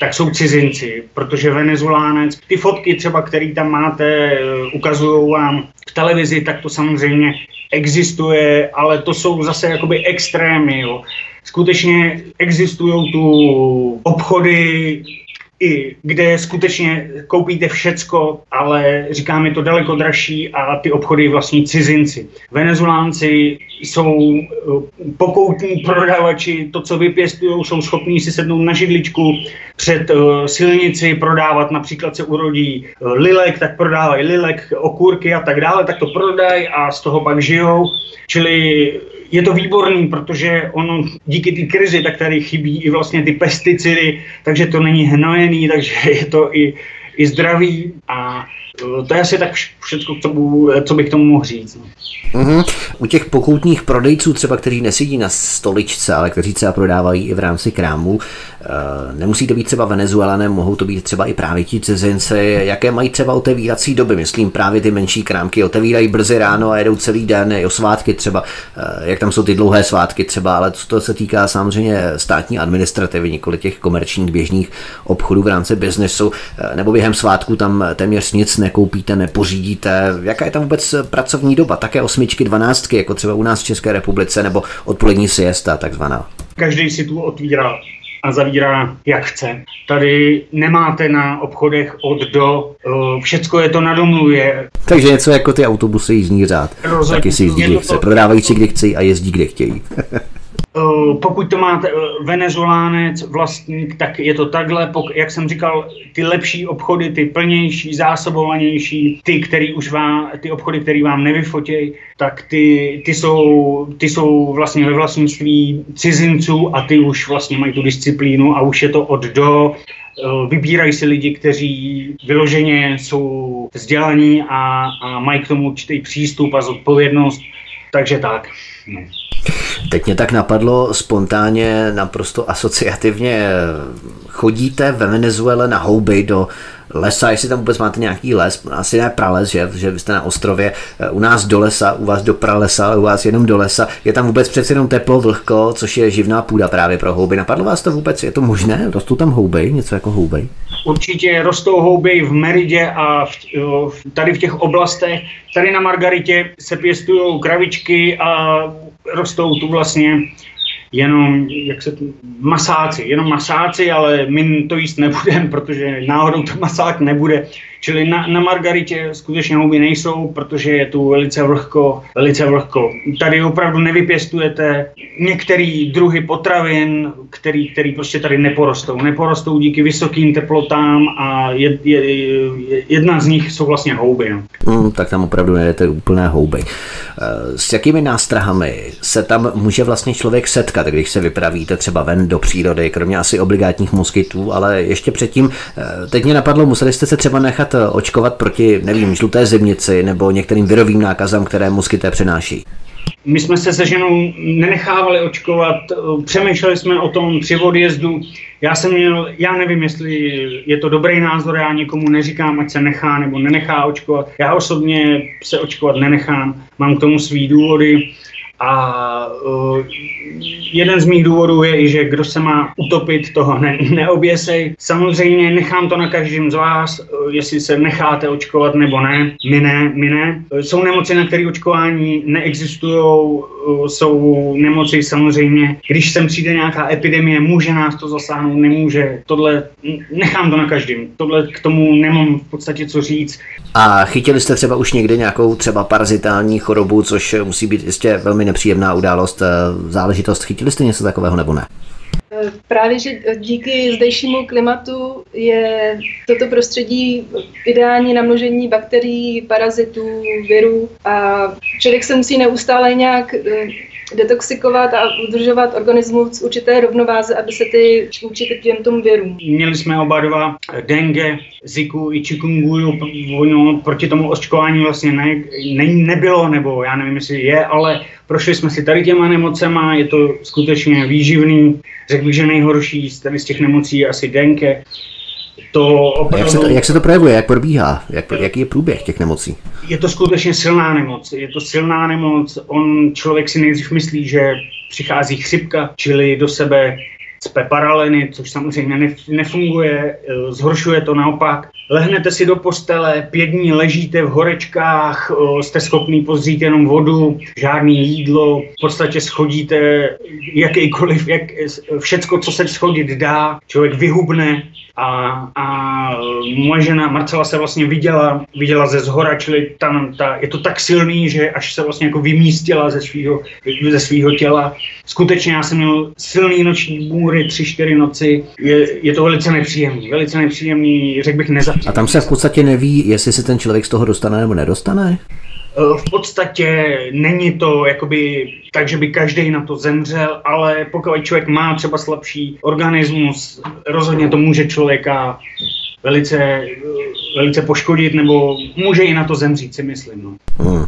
tak jsou cizinci, protože Venezulánec, ty fotky třeba, které tam máte, ukazují vám v televizi, tak to samozřejmě existuje, ale to jsou zase jakoby extrémy. Jo. Skutečně existují tu obchody, i kde skutečně koupíte všecko, ale říkáme to daleko dražší a ty obchody vlastní cizinci. Venezulánci jsou eh, pokoutní prodavači, to, co vypěstují, jsou schopní si sednout na židličku před uh, silnici, prodávat, například se urodí uh, lilek, tak prodávají lilek, okurky a tak dále, tak to prodají a z toho pak žijou. Čili je to výborný, protože ono díky té krizi, tak tady chybí i vlastně ty pesticidy, takže to není hnojený, takže je to i, i zdravý a to je asi tak všechno, co, co bych tomu mohl říct. No. Mm-hmm. U těch pokoutních prodejců třeba, kteří nesedí na stoličce, ale kteří třeba prodávají i v rámci krámů, e, nemusí to být třeba Venezuelané, mohou to být třeba i právě ti cizinci, jaké mají třeba otevírací doby, myslím právě ty menší krámky, otevírají brzy ráno a jedou celý den, i o svátky třeba, e, jak tam jsou ty dlouhé svátky třeba, ale to se týká samozřejmě státní administrativy, nikoli těch komerčních běžných obchodů v rámci biznesu, e, nebo během svátku tam téměř nic nekoupíte, nepořídíte. Jaká je tam vůbec pracovní doba? Také osmičky, dvanáctky, jako třeba u nás v České republice, nebo odpolední siesta takzvaná. Každý si tu otvírá a zavírá jak chce. Tady nemáte na obchodech od do, uh, všecko je to na domluvě. Takže něco jako ty autobusy jízdní řád. Rozhodně, Taky si jízdí, kde chce. Prodávají si, kde chce a jezdí, kde chtějí. Eh, pokud to máte eh, venezolánec, vlastník, tak je to takhle. Jak jsem říkal, ty lepší obchody, ty plnější, zásobovanější, ty, který už vám, ty obchody, které vám nevyfotějí, tak ty, ty, jsou, ty jsou vlastně ve vlastnictví cizinců a ty už vlastně mají tu disciplínu a už je to od do. Eh, vybírají si lidi, kteří vyloženě jsou vzdělaní a, a mají k tomu určitý přístup a zodpovědnost. Takže tak. No. Teď mě tak napadlo spontánně, naprosto asociativně. Chodíte ve Venezuele na houby do lesa, jestli tam vůbec máte nějaký les, asi ne prales, že, že vy jste na ostrově, u nás do lesa, u vás do pralesa, u vás jenom do lesa, je tam vůbec přece jenom teplo, vlhko, což je živná půda právě pro houby. Napadlo vás to vůbec, je to možné? Rostou tam houby, něco jako houby? Určitě rostou houby v Meridě a v, tady v těch oblastech. Tady na Margaritě se pěstují kravičky a rostou tu vlastně jenom jak se, masáci, jenom masáci, ale my to jíst nebudeme, protože náhodou to masák nebude. Čili na, na Margaritě skutečně houby nejsou, protože je tu velice vlhko, velice vlhko. Tady opravdu nevypěstujete některé druhy potravin, který, který prostě tady neporostou. Neporostou díky vysokým teplotám a je, je, jedna z nich jsou vlastně houby. No. Mm, tak tam opravdu nejdete úplné houby. Eh, s jakými nástrahami se tam může vlastně člověk setkat, když se vypravíte třeba ven do přírody, kromě asi obligátních moskytů, ale ještě předtím, eh, teď mě napadlo, museli jste se třeba nechat Eh, očkovat proti, nevím, žluté zimnici nebo některým virovým nákazám, které moskyté přenáší? My jsme se se ženou nenechávali očkovat, přemýšleli jsme o tom při odjezdu. Já jsem měl, já nevím, jestli je to dobrý názor, já někomu neříkám, ať se nechá nebo nenechá očkovat. Já osobně se očkovat nenechám, mám k tomu svý důvody. A jeden z mých důvodů je i, že kdo se má utopit, toho ne, neoběsej. Samozřejmě nechám to na každém z vás, jestli se necháte očkovat nebo ne. My ne, my ne. Jsou nemoci, na které očkování neexistují, jsou nemoci samozřejmě. Když sem přijde nějaká epidemie, může nás to zasáhnout, nemůže. Tohle nechám to na každém. Tohle k tomu nemám v podstatě co říct. A chytili jste třeba už někdy nějakou třeba parazitální chorobu, což musí být jistě velmi nepříjemná událost, eh, záležitost. Chytili jste něco takového nebo ne? Právě, že díky zdejšímu klimatu je toto prostředí ideální na množení bakterií, parazitů, virů a člověk se musí neustále nějak eh, detoxikovat a udržovat organismus v určité rovnováze, aby se ty vůči těm tomu věrům. Měli jsme oba dva dengue, ziku i chikunguju, no, proti tomu očkování vlastně ne, ne, nebylo, nebo já nevím, jestli je, ale prošli jsme si tady těma nemocema, je to skutečně výživný, řekl bych, že nejhorší z, z těch nemocí je asi dengue, to opravdu... jak, se to, jak se to projevuje, jak probíhá, jak, jaký je průběh těch nemocí? Je to skutečně silná nemoc. Je to silná nemoc. On člověk si nejdřív myslí, že přichází chřipka, čili do sebe cpe paraleny, což samozřejmě nefunguje, zhoršuje to naopak. Lehnete si do postele, pět dní ležíte v horečkách, jste schopný pozřít jenom vodu, žádný jídlo, v podstatě schodíte jakýkoliv, jak, všecko, co se schodit dá, člověk vyhubne, a, a moje žena Marcela se vlastně viděla, viděla ze zhora, čili tam ta, je to tak silný, že až se vlastně jako vymístila ze svého ze svýho těla. Skutečně já jsem měl silný noční bůry, tři, čtyři noci. Je, je to velice nepříjemný, velice nepříjemný, řekl bych nezapříjemný. A tam se v podstatě neví, jestli se ten člověk z toho dostane nebo nedostane? Eh, v podstatě není to jakoby tak, že by každý na to zemřel, ale pokud člověk má třeba slabší organismus, rozhodně to může člověka velice, velice poškodit, nebo může i na to zemřít, si myslím. No. Hmm.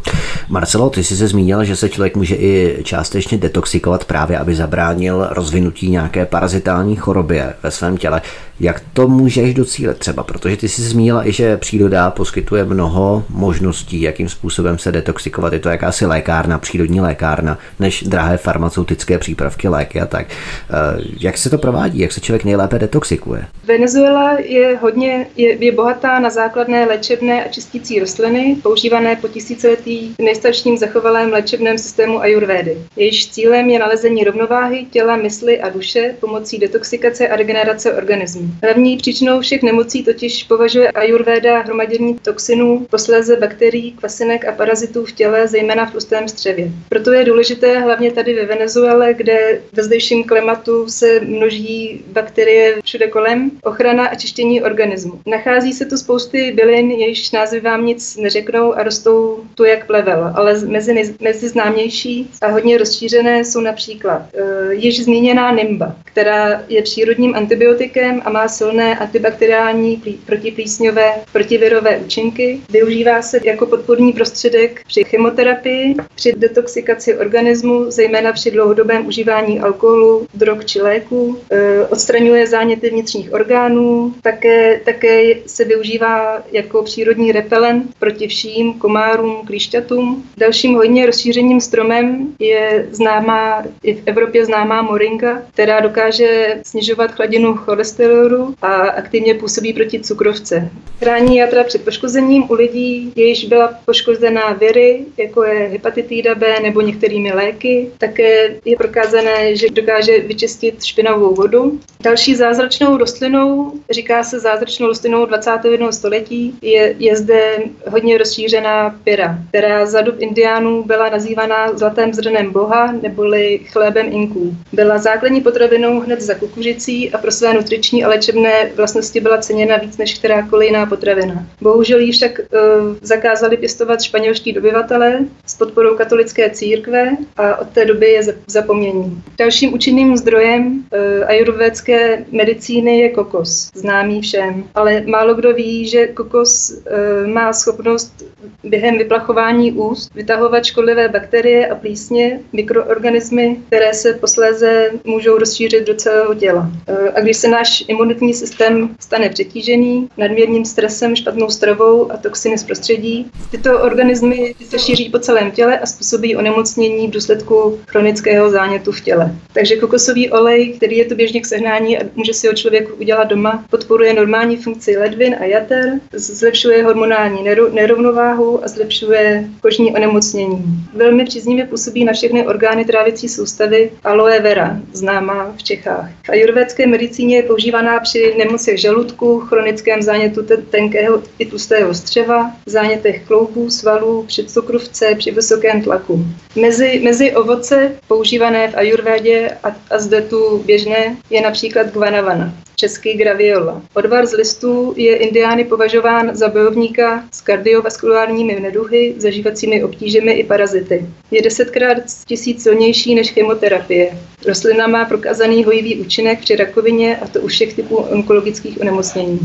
Marcelo, ty jsi se zmínil, že se člověk může i částečně detoxikovat právě, aby zabránil rozvinutí nějaké parazitální choroby ve svém těle. Jak to můžeš docílit třeba? Protože ty jsi zmínila i, že příroda poskytuje mnoho možností, jakým způsobem se detoxikovat. Je to jakási lékárna, přírodní lékárna, než drahé farmaceutické přípravky, léky a tak. Eh, jak se to provádí? Jak se člověk nejlépe detoxikuje? Venezuela je hodně je, je bohatá na základné léčebné a čistící rostliny, používané po tisíciletí v nejstarším zachovalém léčebném systému ayurvédy. Jejíž cílem je nalezení rovnováhy těla, mysli a duše pomocí detoxikace a regenerace organismu. Hlavní příčinou všech nemocí totiž považuje ayurveda hromadění toxinů, posléze bakterií, kvasinek a parazitů v těle, zejména v tlustém střevě. Proto je důležité hlavně tady ve Venezuele, kde ve zdejším klimatu se množí bakterie všude kolem, ochrana a čištění organismu. Nachází se tu spousty bylin, jejichž názvy vám nic neřeknou a rostou tu jak plevel, ale mezi, mezi známější a hodně rozšířené jsou například uh, již zmíněná nimba, která je přírodním antibiotikem a má silné antibakteriální, protiplísňové, protivirové účinky. Využívá se jako podporný prostředek při chemoterapii, při detoxikaci organismu, zejména při dlouhodobém užívání alkoholu, drog či léků. E, odstraňuje záněty vnitřních orgánů, také, také se využívá jako přírodní repelent proti vším komárům, klíšťatům. Dalším hodně rozšířením stromem je známá, i v Evropě známá moringa, která dokáže snižovat hladinu cholesterolu cukroru a aktivně působí proti cukrovce. Chrání játra před poškozením u lidí, jejichž byla poškozená viry, jako je hepatitida B nebo některými léky. Také je prokázané, že dokáže vyčistit špinavou vodu. Další zázračnou rostlinou, říká se zázračnou rostlinou 21. století, je, je zde hodně rozšířená pyra, která za dob indiánů byla nazývaná zlatým zrnem boha neboli chlébem inků. Byla základní potravinou hned za kukuřicí a pro své nutriční a léčebné vlastnosti byla ceněna víc než kterákoliv jiná potravina. Bohužel ji však uh, zakázali pěstovat španělští dobyvatelé s podporou katolické církve a od té doby je zapomnění. Dalším účinným zdrojem uh, ajurvédské medicíny je kokos, známý všem, ale málo kdo ví, že kokos uh, má schopnost během vyplachování úst vytahovat škodlivé bakterie a plísně, mikroorganismy, které se posléze můžou rozšířit do celého těla. A když se náš imunitní systém stane přetížený nadměrným stresem, špatnou stravou a toxiny z prostředí. Tyto organismy se šíří po celém těle a způsobí onemocnění v důsledku chronického zánětu v těle. Takže kokosový olej, který je to běžně k sehnání a může si ho člověk udělat doma, podporuje normální funkci ledvin a jater, zlepšuje hormonální nerovnováhu a zlepšuje kožní onemocnění. Velmi příznivě působí na všechny orgány trávicí soustavy aloe vera, známá v Čechách. V ajurvédské medicíně je používána při nemocech žaludku, chronickém zánětu tenkého i tlustého střeva, zánětech kloubů, svalů, při cukrovce, při vysokém tlaku. Mezi, mezi ovoce používané v ajurvédě a, a zde tu běžné je například guanavana. Český graviola. Odvar z listů je indiány považován za bojovníka s kardiovaskulárními neduhy, zažívacími obtížemi i parazity. Je desetkrát tisíc silnější než chemoterapie. Rostlina má prokázaný hojivý účinek při rakovině a to u všech typů onkologických onemocnění.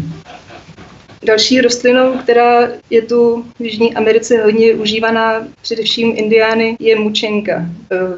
Další rostlinou, která je tu v Jižní Americe hodně užívaná, především indiány, je mučenka.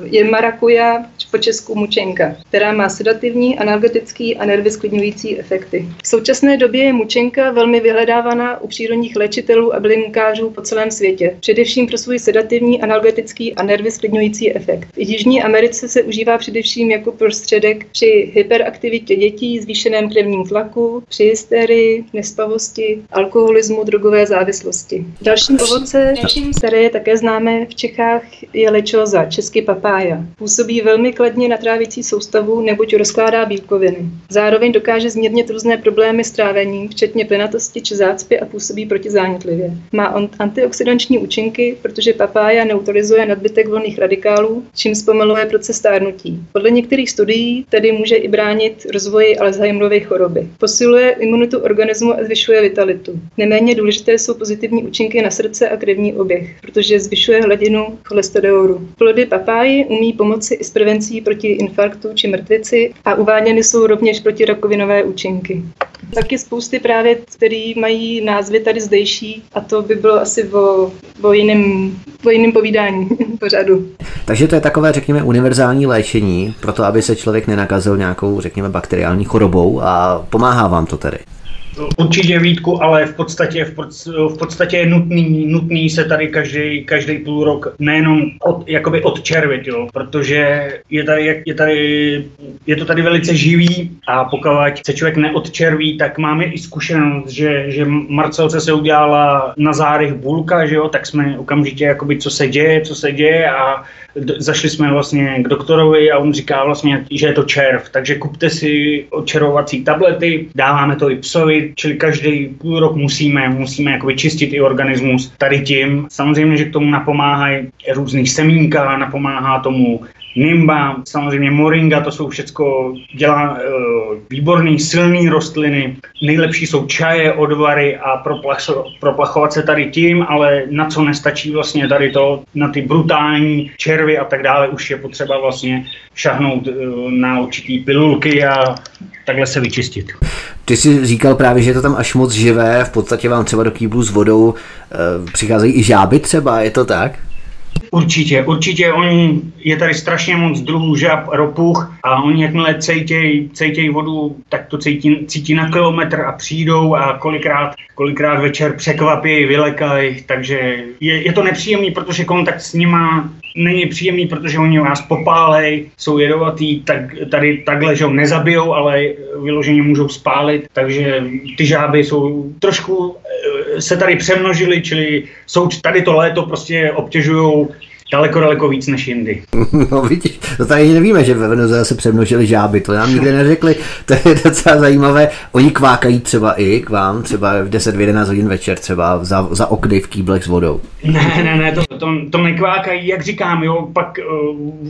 Je marakuja, po česku mučenka, která má sedativní, analgetický a nervy sklidňující efekty. V současné době je mučenka velmi vyhledávaná u přírodních léčitelů a bylinkářů po celém světě, především pro svůj sedativní, analgetický a nervy sklidňující efekt. V Jižní Americe se užívá především jako prostředek při hyperaktivitě dětí, zvýšeném krevním tlaku, při hysterii, nespavosti, alkoholismu, drogové závislosti. Dalším ovoce, které je také známé v Čechách, je lečoza, česky papája. Působí velmi kladně na trávicí soustavu, neboť rozkládá bílkoviny. Zároveň dokáže zmírnit různé problémy s trávením, včetně plenatosti či zácpy a působí protizánětlivě. Má on antioxidanční účinky, protože papája neutralizuje nadbytek volných radikálů, čím zpomaluje proces stárnutí. Podle některých studií tedy může i bránit rozvoji Alzheimerovy choroby. Posiluje imunitu organismu a zvyšuje vitalitu. Neméně důležité jsou pozitivní účinky na srdce a krevní oběh, protože zvyšuje hladinu cholesterolu. Plody papáji umí pomoci i s prevencí léčí proti infarktu či mrtvici a uváděny jsou rovněž protirakvinové účinky. Taky spousty právě, které mají názvy tady zdejší a to by bylo asi o, o, jiném, o jiném povídání pořadu. Takže to je takové, řekněme, univerzální léčení pro to, aby se člověk nenakazil nějakou, řekněme, bakteriální chorobou a pomáhá vám to tedy. Určitě Vítku, ale v podstatě, v, pod, v podstatě je nutný, nutný se tady každý, každý půl rok nejenom od, jakoby odčervit, jo, protože je, tady, je, tady, je to tady velice živý a pokud se člověk neodčerví, tak máme i zkušenost, že, že Marcelce se udělala na zádech bulka, že jo, tak jsme okamžitě jakoby co se děje, co se děje a zašli jsme vlastně k doktorovi a on říká vlastně, že je to červ, takže kupte si očerovací tablety, dáváme to i psovi, čili každý půl rok musíme, musíme jako čistit i organismus tady tím. Samozřejmě, že k tomu napomáhají různý semínka, napomáhá tomu Nimba, samozřejmě moringa, to jsou všechno dělá uh, výborný, silný rostliny. Nejlepší jsou čaje, odvary a proplacho, proplachovat se tady tím, ale na co nestačí vlastně tady to, na ty brutální červy a tak dále, už je potřeba vlastně šahnout uh, na určitý pilulky a takhle se vyčistit. Ty jsi říkal právě, že je to tam až moc živé, v podstatě vám třeba do kýblu s vodou uh, přicházejí i žáby třeba, je to tak? Určitě, určitě. Oni, je tady strašně moc druhů žab, ropuch a oni jakmile cejtějí, cejtěj vodu, tak to cítí, cítí na kilometr a přijdou a kolikrát, kolikrát večer překvapí, vylekají, takže je, je to nepříjemný, protože kontakt s nima není příjemný, protože oni vás popálej, jsou jedovatý, tak tady takhle, že ho nezabijou, ale vyloženě můžou spálit, takže ty žáby jsou trošku se tady přemnožily, čili jsou tady to léto prostě obtěžují daleko, daleko víc než jindy. No vidíš, to tady nevíme, že ve Venezuele se přemnožili žáby, to nám nikdy neřekli, to je docela zajímavé. Oni kvákají třeba i k vám, třeba v 10, 11 hodin večer, třeba za, za okny v kýblech s vodou. Ne, ne, ne, to, to, to nekvákají, jak říkám, jo, pak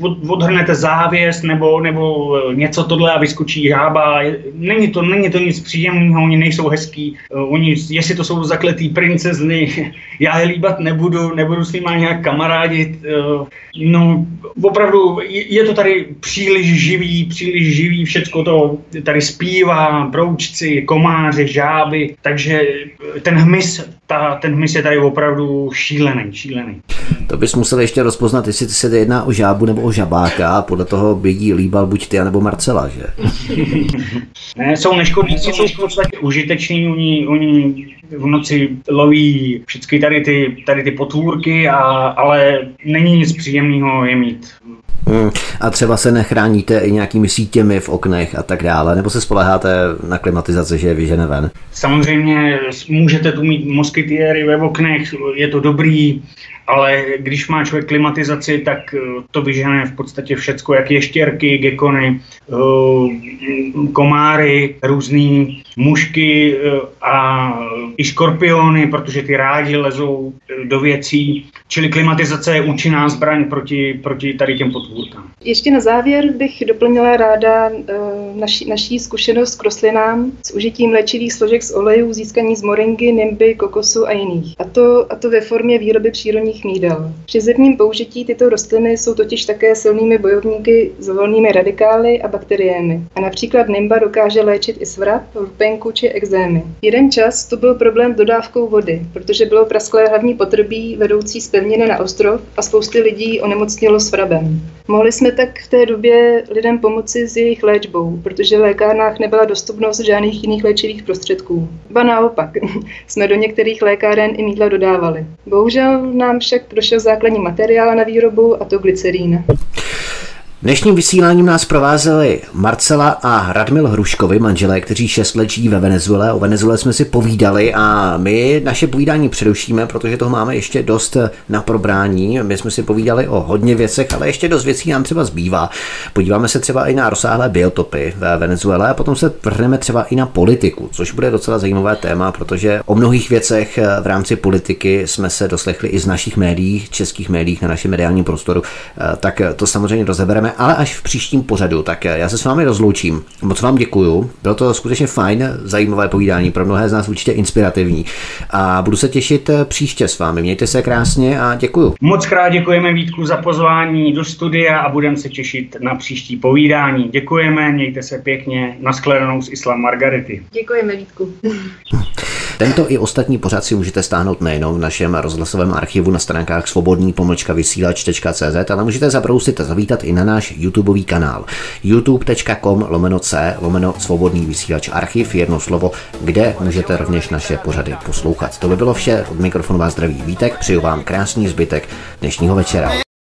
uh, odhrnete závěs nebo, nebo uh, něco tohle a vyskočí žába. Není to, není to nic příjemného, oni nejsou hezký, uh, oni, jestli to jsou zakletý princezny, já je líbat nebudu, nebudu s nimi nějak kamarádit, uh, no opravdu je to tady příliš živý, příliš živý, všecko to tady zpívá, broučci, komáři, žáby, takže ten hmyz, ta, ten hmyz je tady opravdu šílený, šílený. To bys musel ještě rozpoznat, jestli se jedná o žábu nebo o žabáka a podle toho bědí líbal buď ty, nebo Marcela, že? ne, jsou neškodníci, jsou v podstatě užiteční, oni, oni v noci loví všechny tady ty, tady ty potvůrky, a, ale není nic příjemného je mít. Hmm. A třeba se nechráníte i nějakými sítěmi v oknech a tak dále, nebo se spoleháte na klimatizaci, že je vyžene ven? Samozřejmě můžete tu mít moskytiéry ve oknech, je to dobrý, ale když má člověk klimatizaci, tak to vyžene v podstatě všecko, jak ještěrky, gekony, komáry, různý mušky a i škorpiony, protože ty rádi lezou do věcí. Čili klimatizace je účinná zbraň proti, proti tady těm potvůrkám. Ještě na závěr bych doplnila ráda naší, naší zkušenost k rostlinám s užitím léčivých složek z olejů získaní z moringy, nimby, kokosu a jiných. A to, a to ve formě výroby přírodních mídel. Při zemním použití tyto rostliny jsou totiž také silnými bojovníky s volnými radikály a bakteriemi. A například nimba dokáže léčit i svrap, lpenku či exémy. Jeden čas to byl problém s dodávkou vody, protože bylo prasklé hlavní potrubí vedoucí z pevniny na ostrov a spousty lidí onemocnilo svrabem. Mohli jsme tak v té době lidem pomoci s jejich léčbou, protože v lékárnách nebyla dostupnost žádných jiných léčivých prostředků. Ba naopak, jsme do některých lékáren i mídla dodávali. Bohužel nám však došel základní materiál na výrobu a to glycerín. Dnešním vysíláním nás provázeli Marcela a Radmil Hruškovi, manželé, kteří šest let žijí ve Venezuele. O Venezuele jsme si povídali a my naše povídání přerušíme, protože toho máme ještě dost na probrání. My jsme si povídali o hodně věcech, ale ještě dost věcí nám třeba zbývá. Podíváme se třeba i na rozsáhlé biotopy ve Venezuele a potom se vrhneme třeba i na politiku, což bude docela zajímavé téma, protože o mnohých věcech v rámci politiky jsme se doslechli i z našich médií, českých médií na našem mediálním prostoru, tak to samozřejmě rozebereme ale až v příštím pořadu. Tak já se s vámi rozloučím. Moc vám děkuju. Bylo to skutečně fajn, zajímavé povídání, pro mnohé z nás určitě inspirativní. A budu se těšit eh, příště s vámi. Mějte se krásně a děkuju. Moc krát děkujeme Vítku za pozvání do studia a budeme se těšit na příští povídání. Děkujeme, mějte se pěkně. Naschledanou s Islam Margarity. Děkujeme Vítku. Tento i ostatní pořad si můžete stáhnout nejenom v našem rozhlasovém archivu na stránkách svobodný pomlčka vysílač.cz, ale můžete zabrousit a zavítat i na náš YouTubeový kanál youtube.com lomeno c lomeno svobodný vysílač archiv, jedno slovo, kde můžete rovněž naše pořady poslouchat. To by bylo vše, od mikrofonu vás zdraví Vítek, přeju vám krásný zbytek dnešního večera.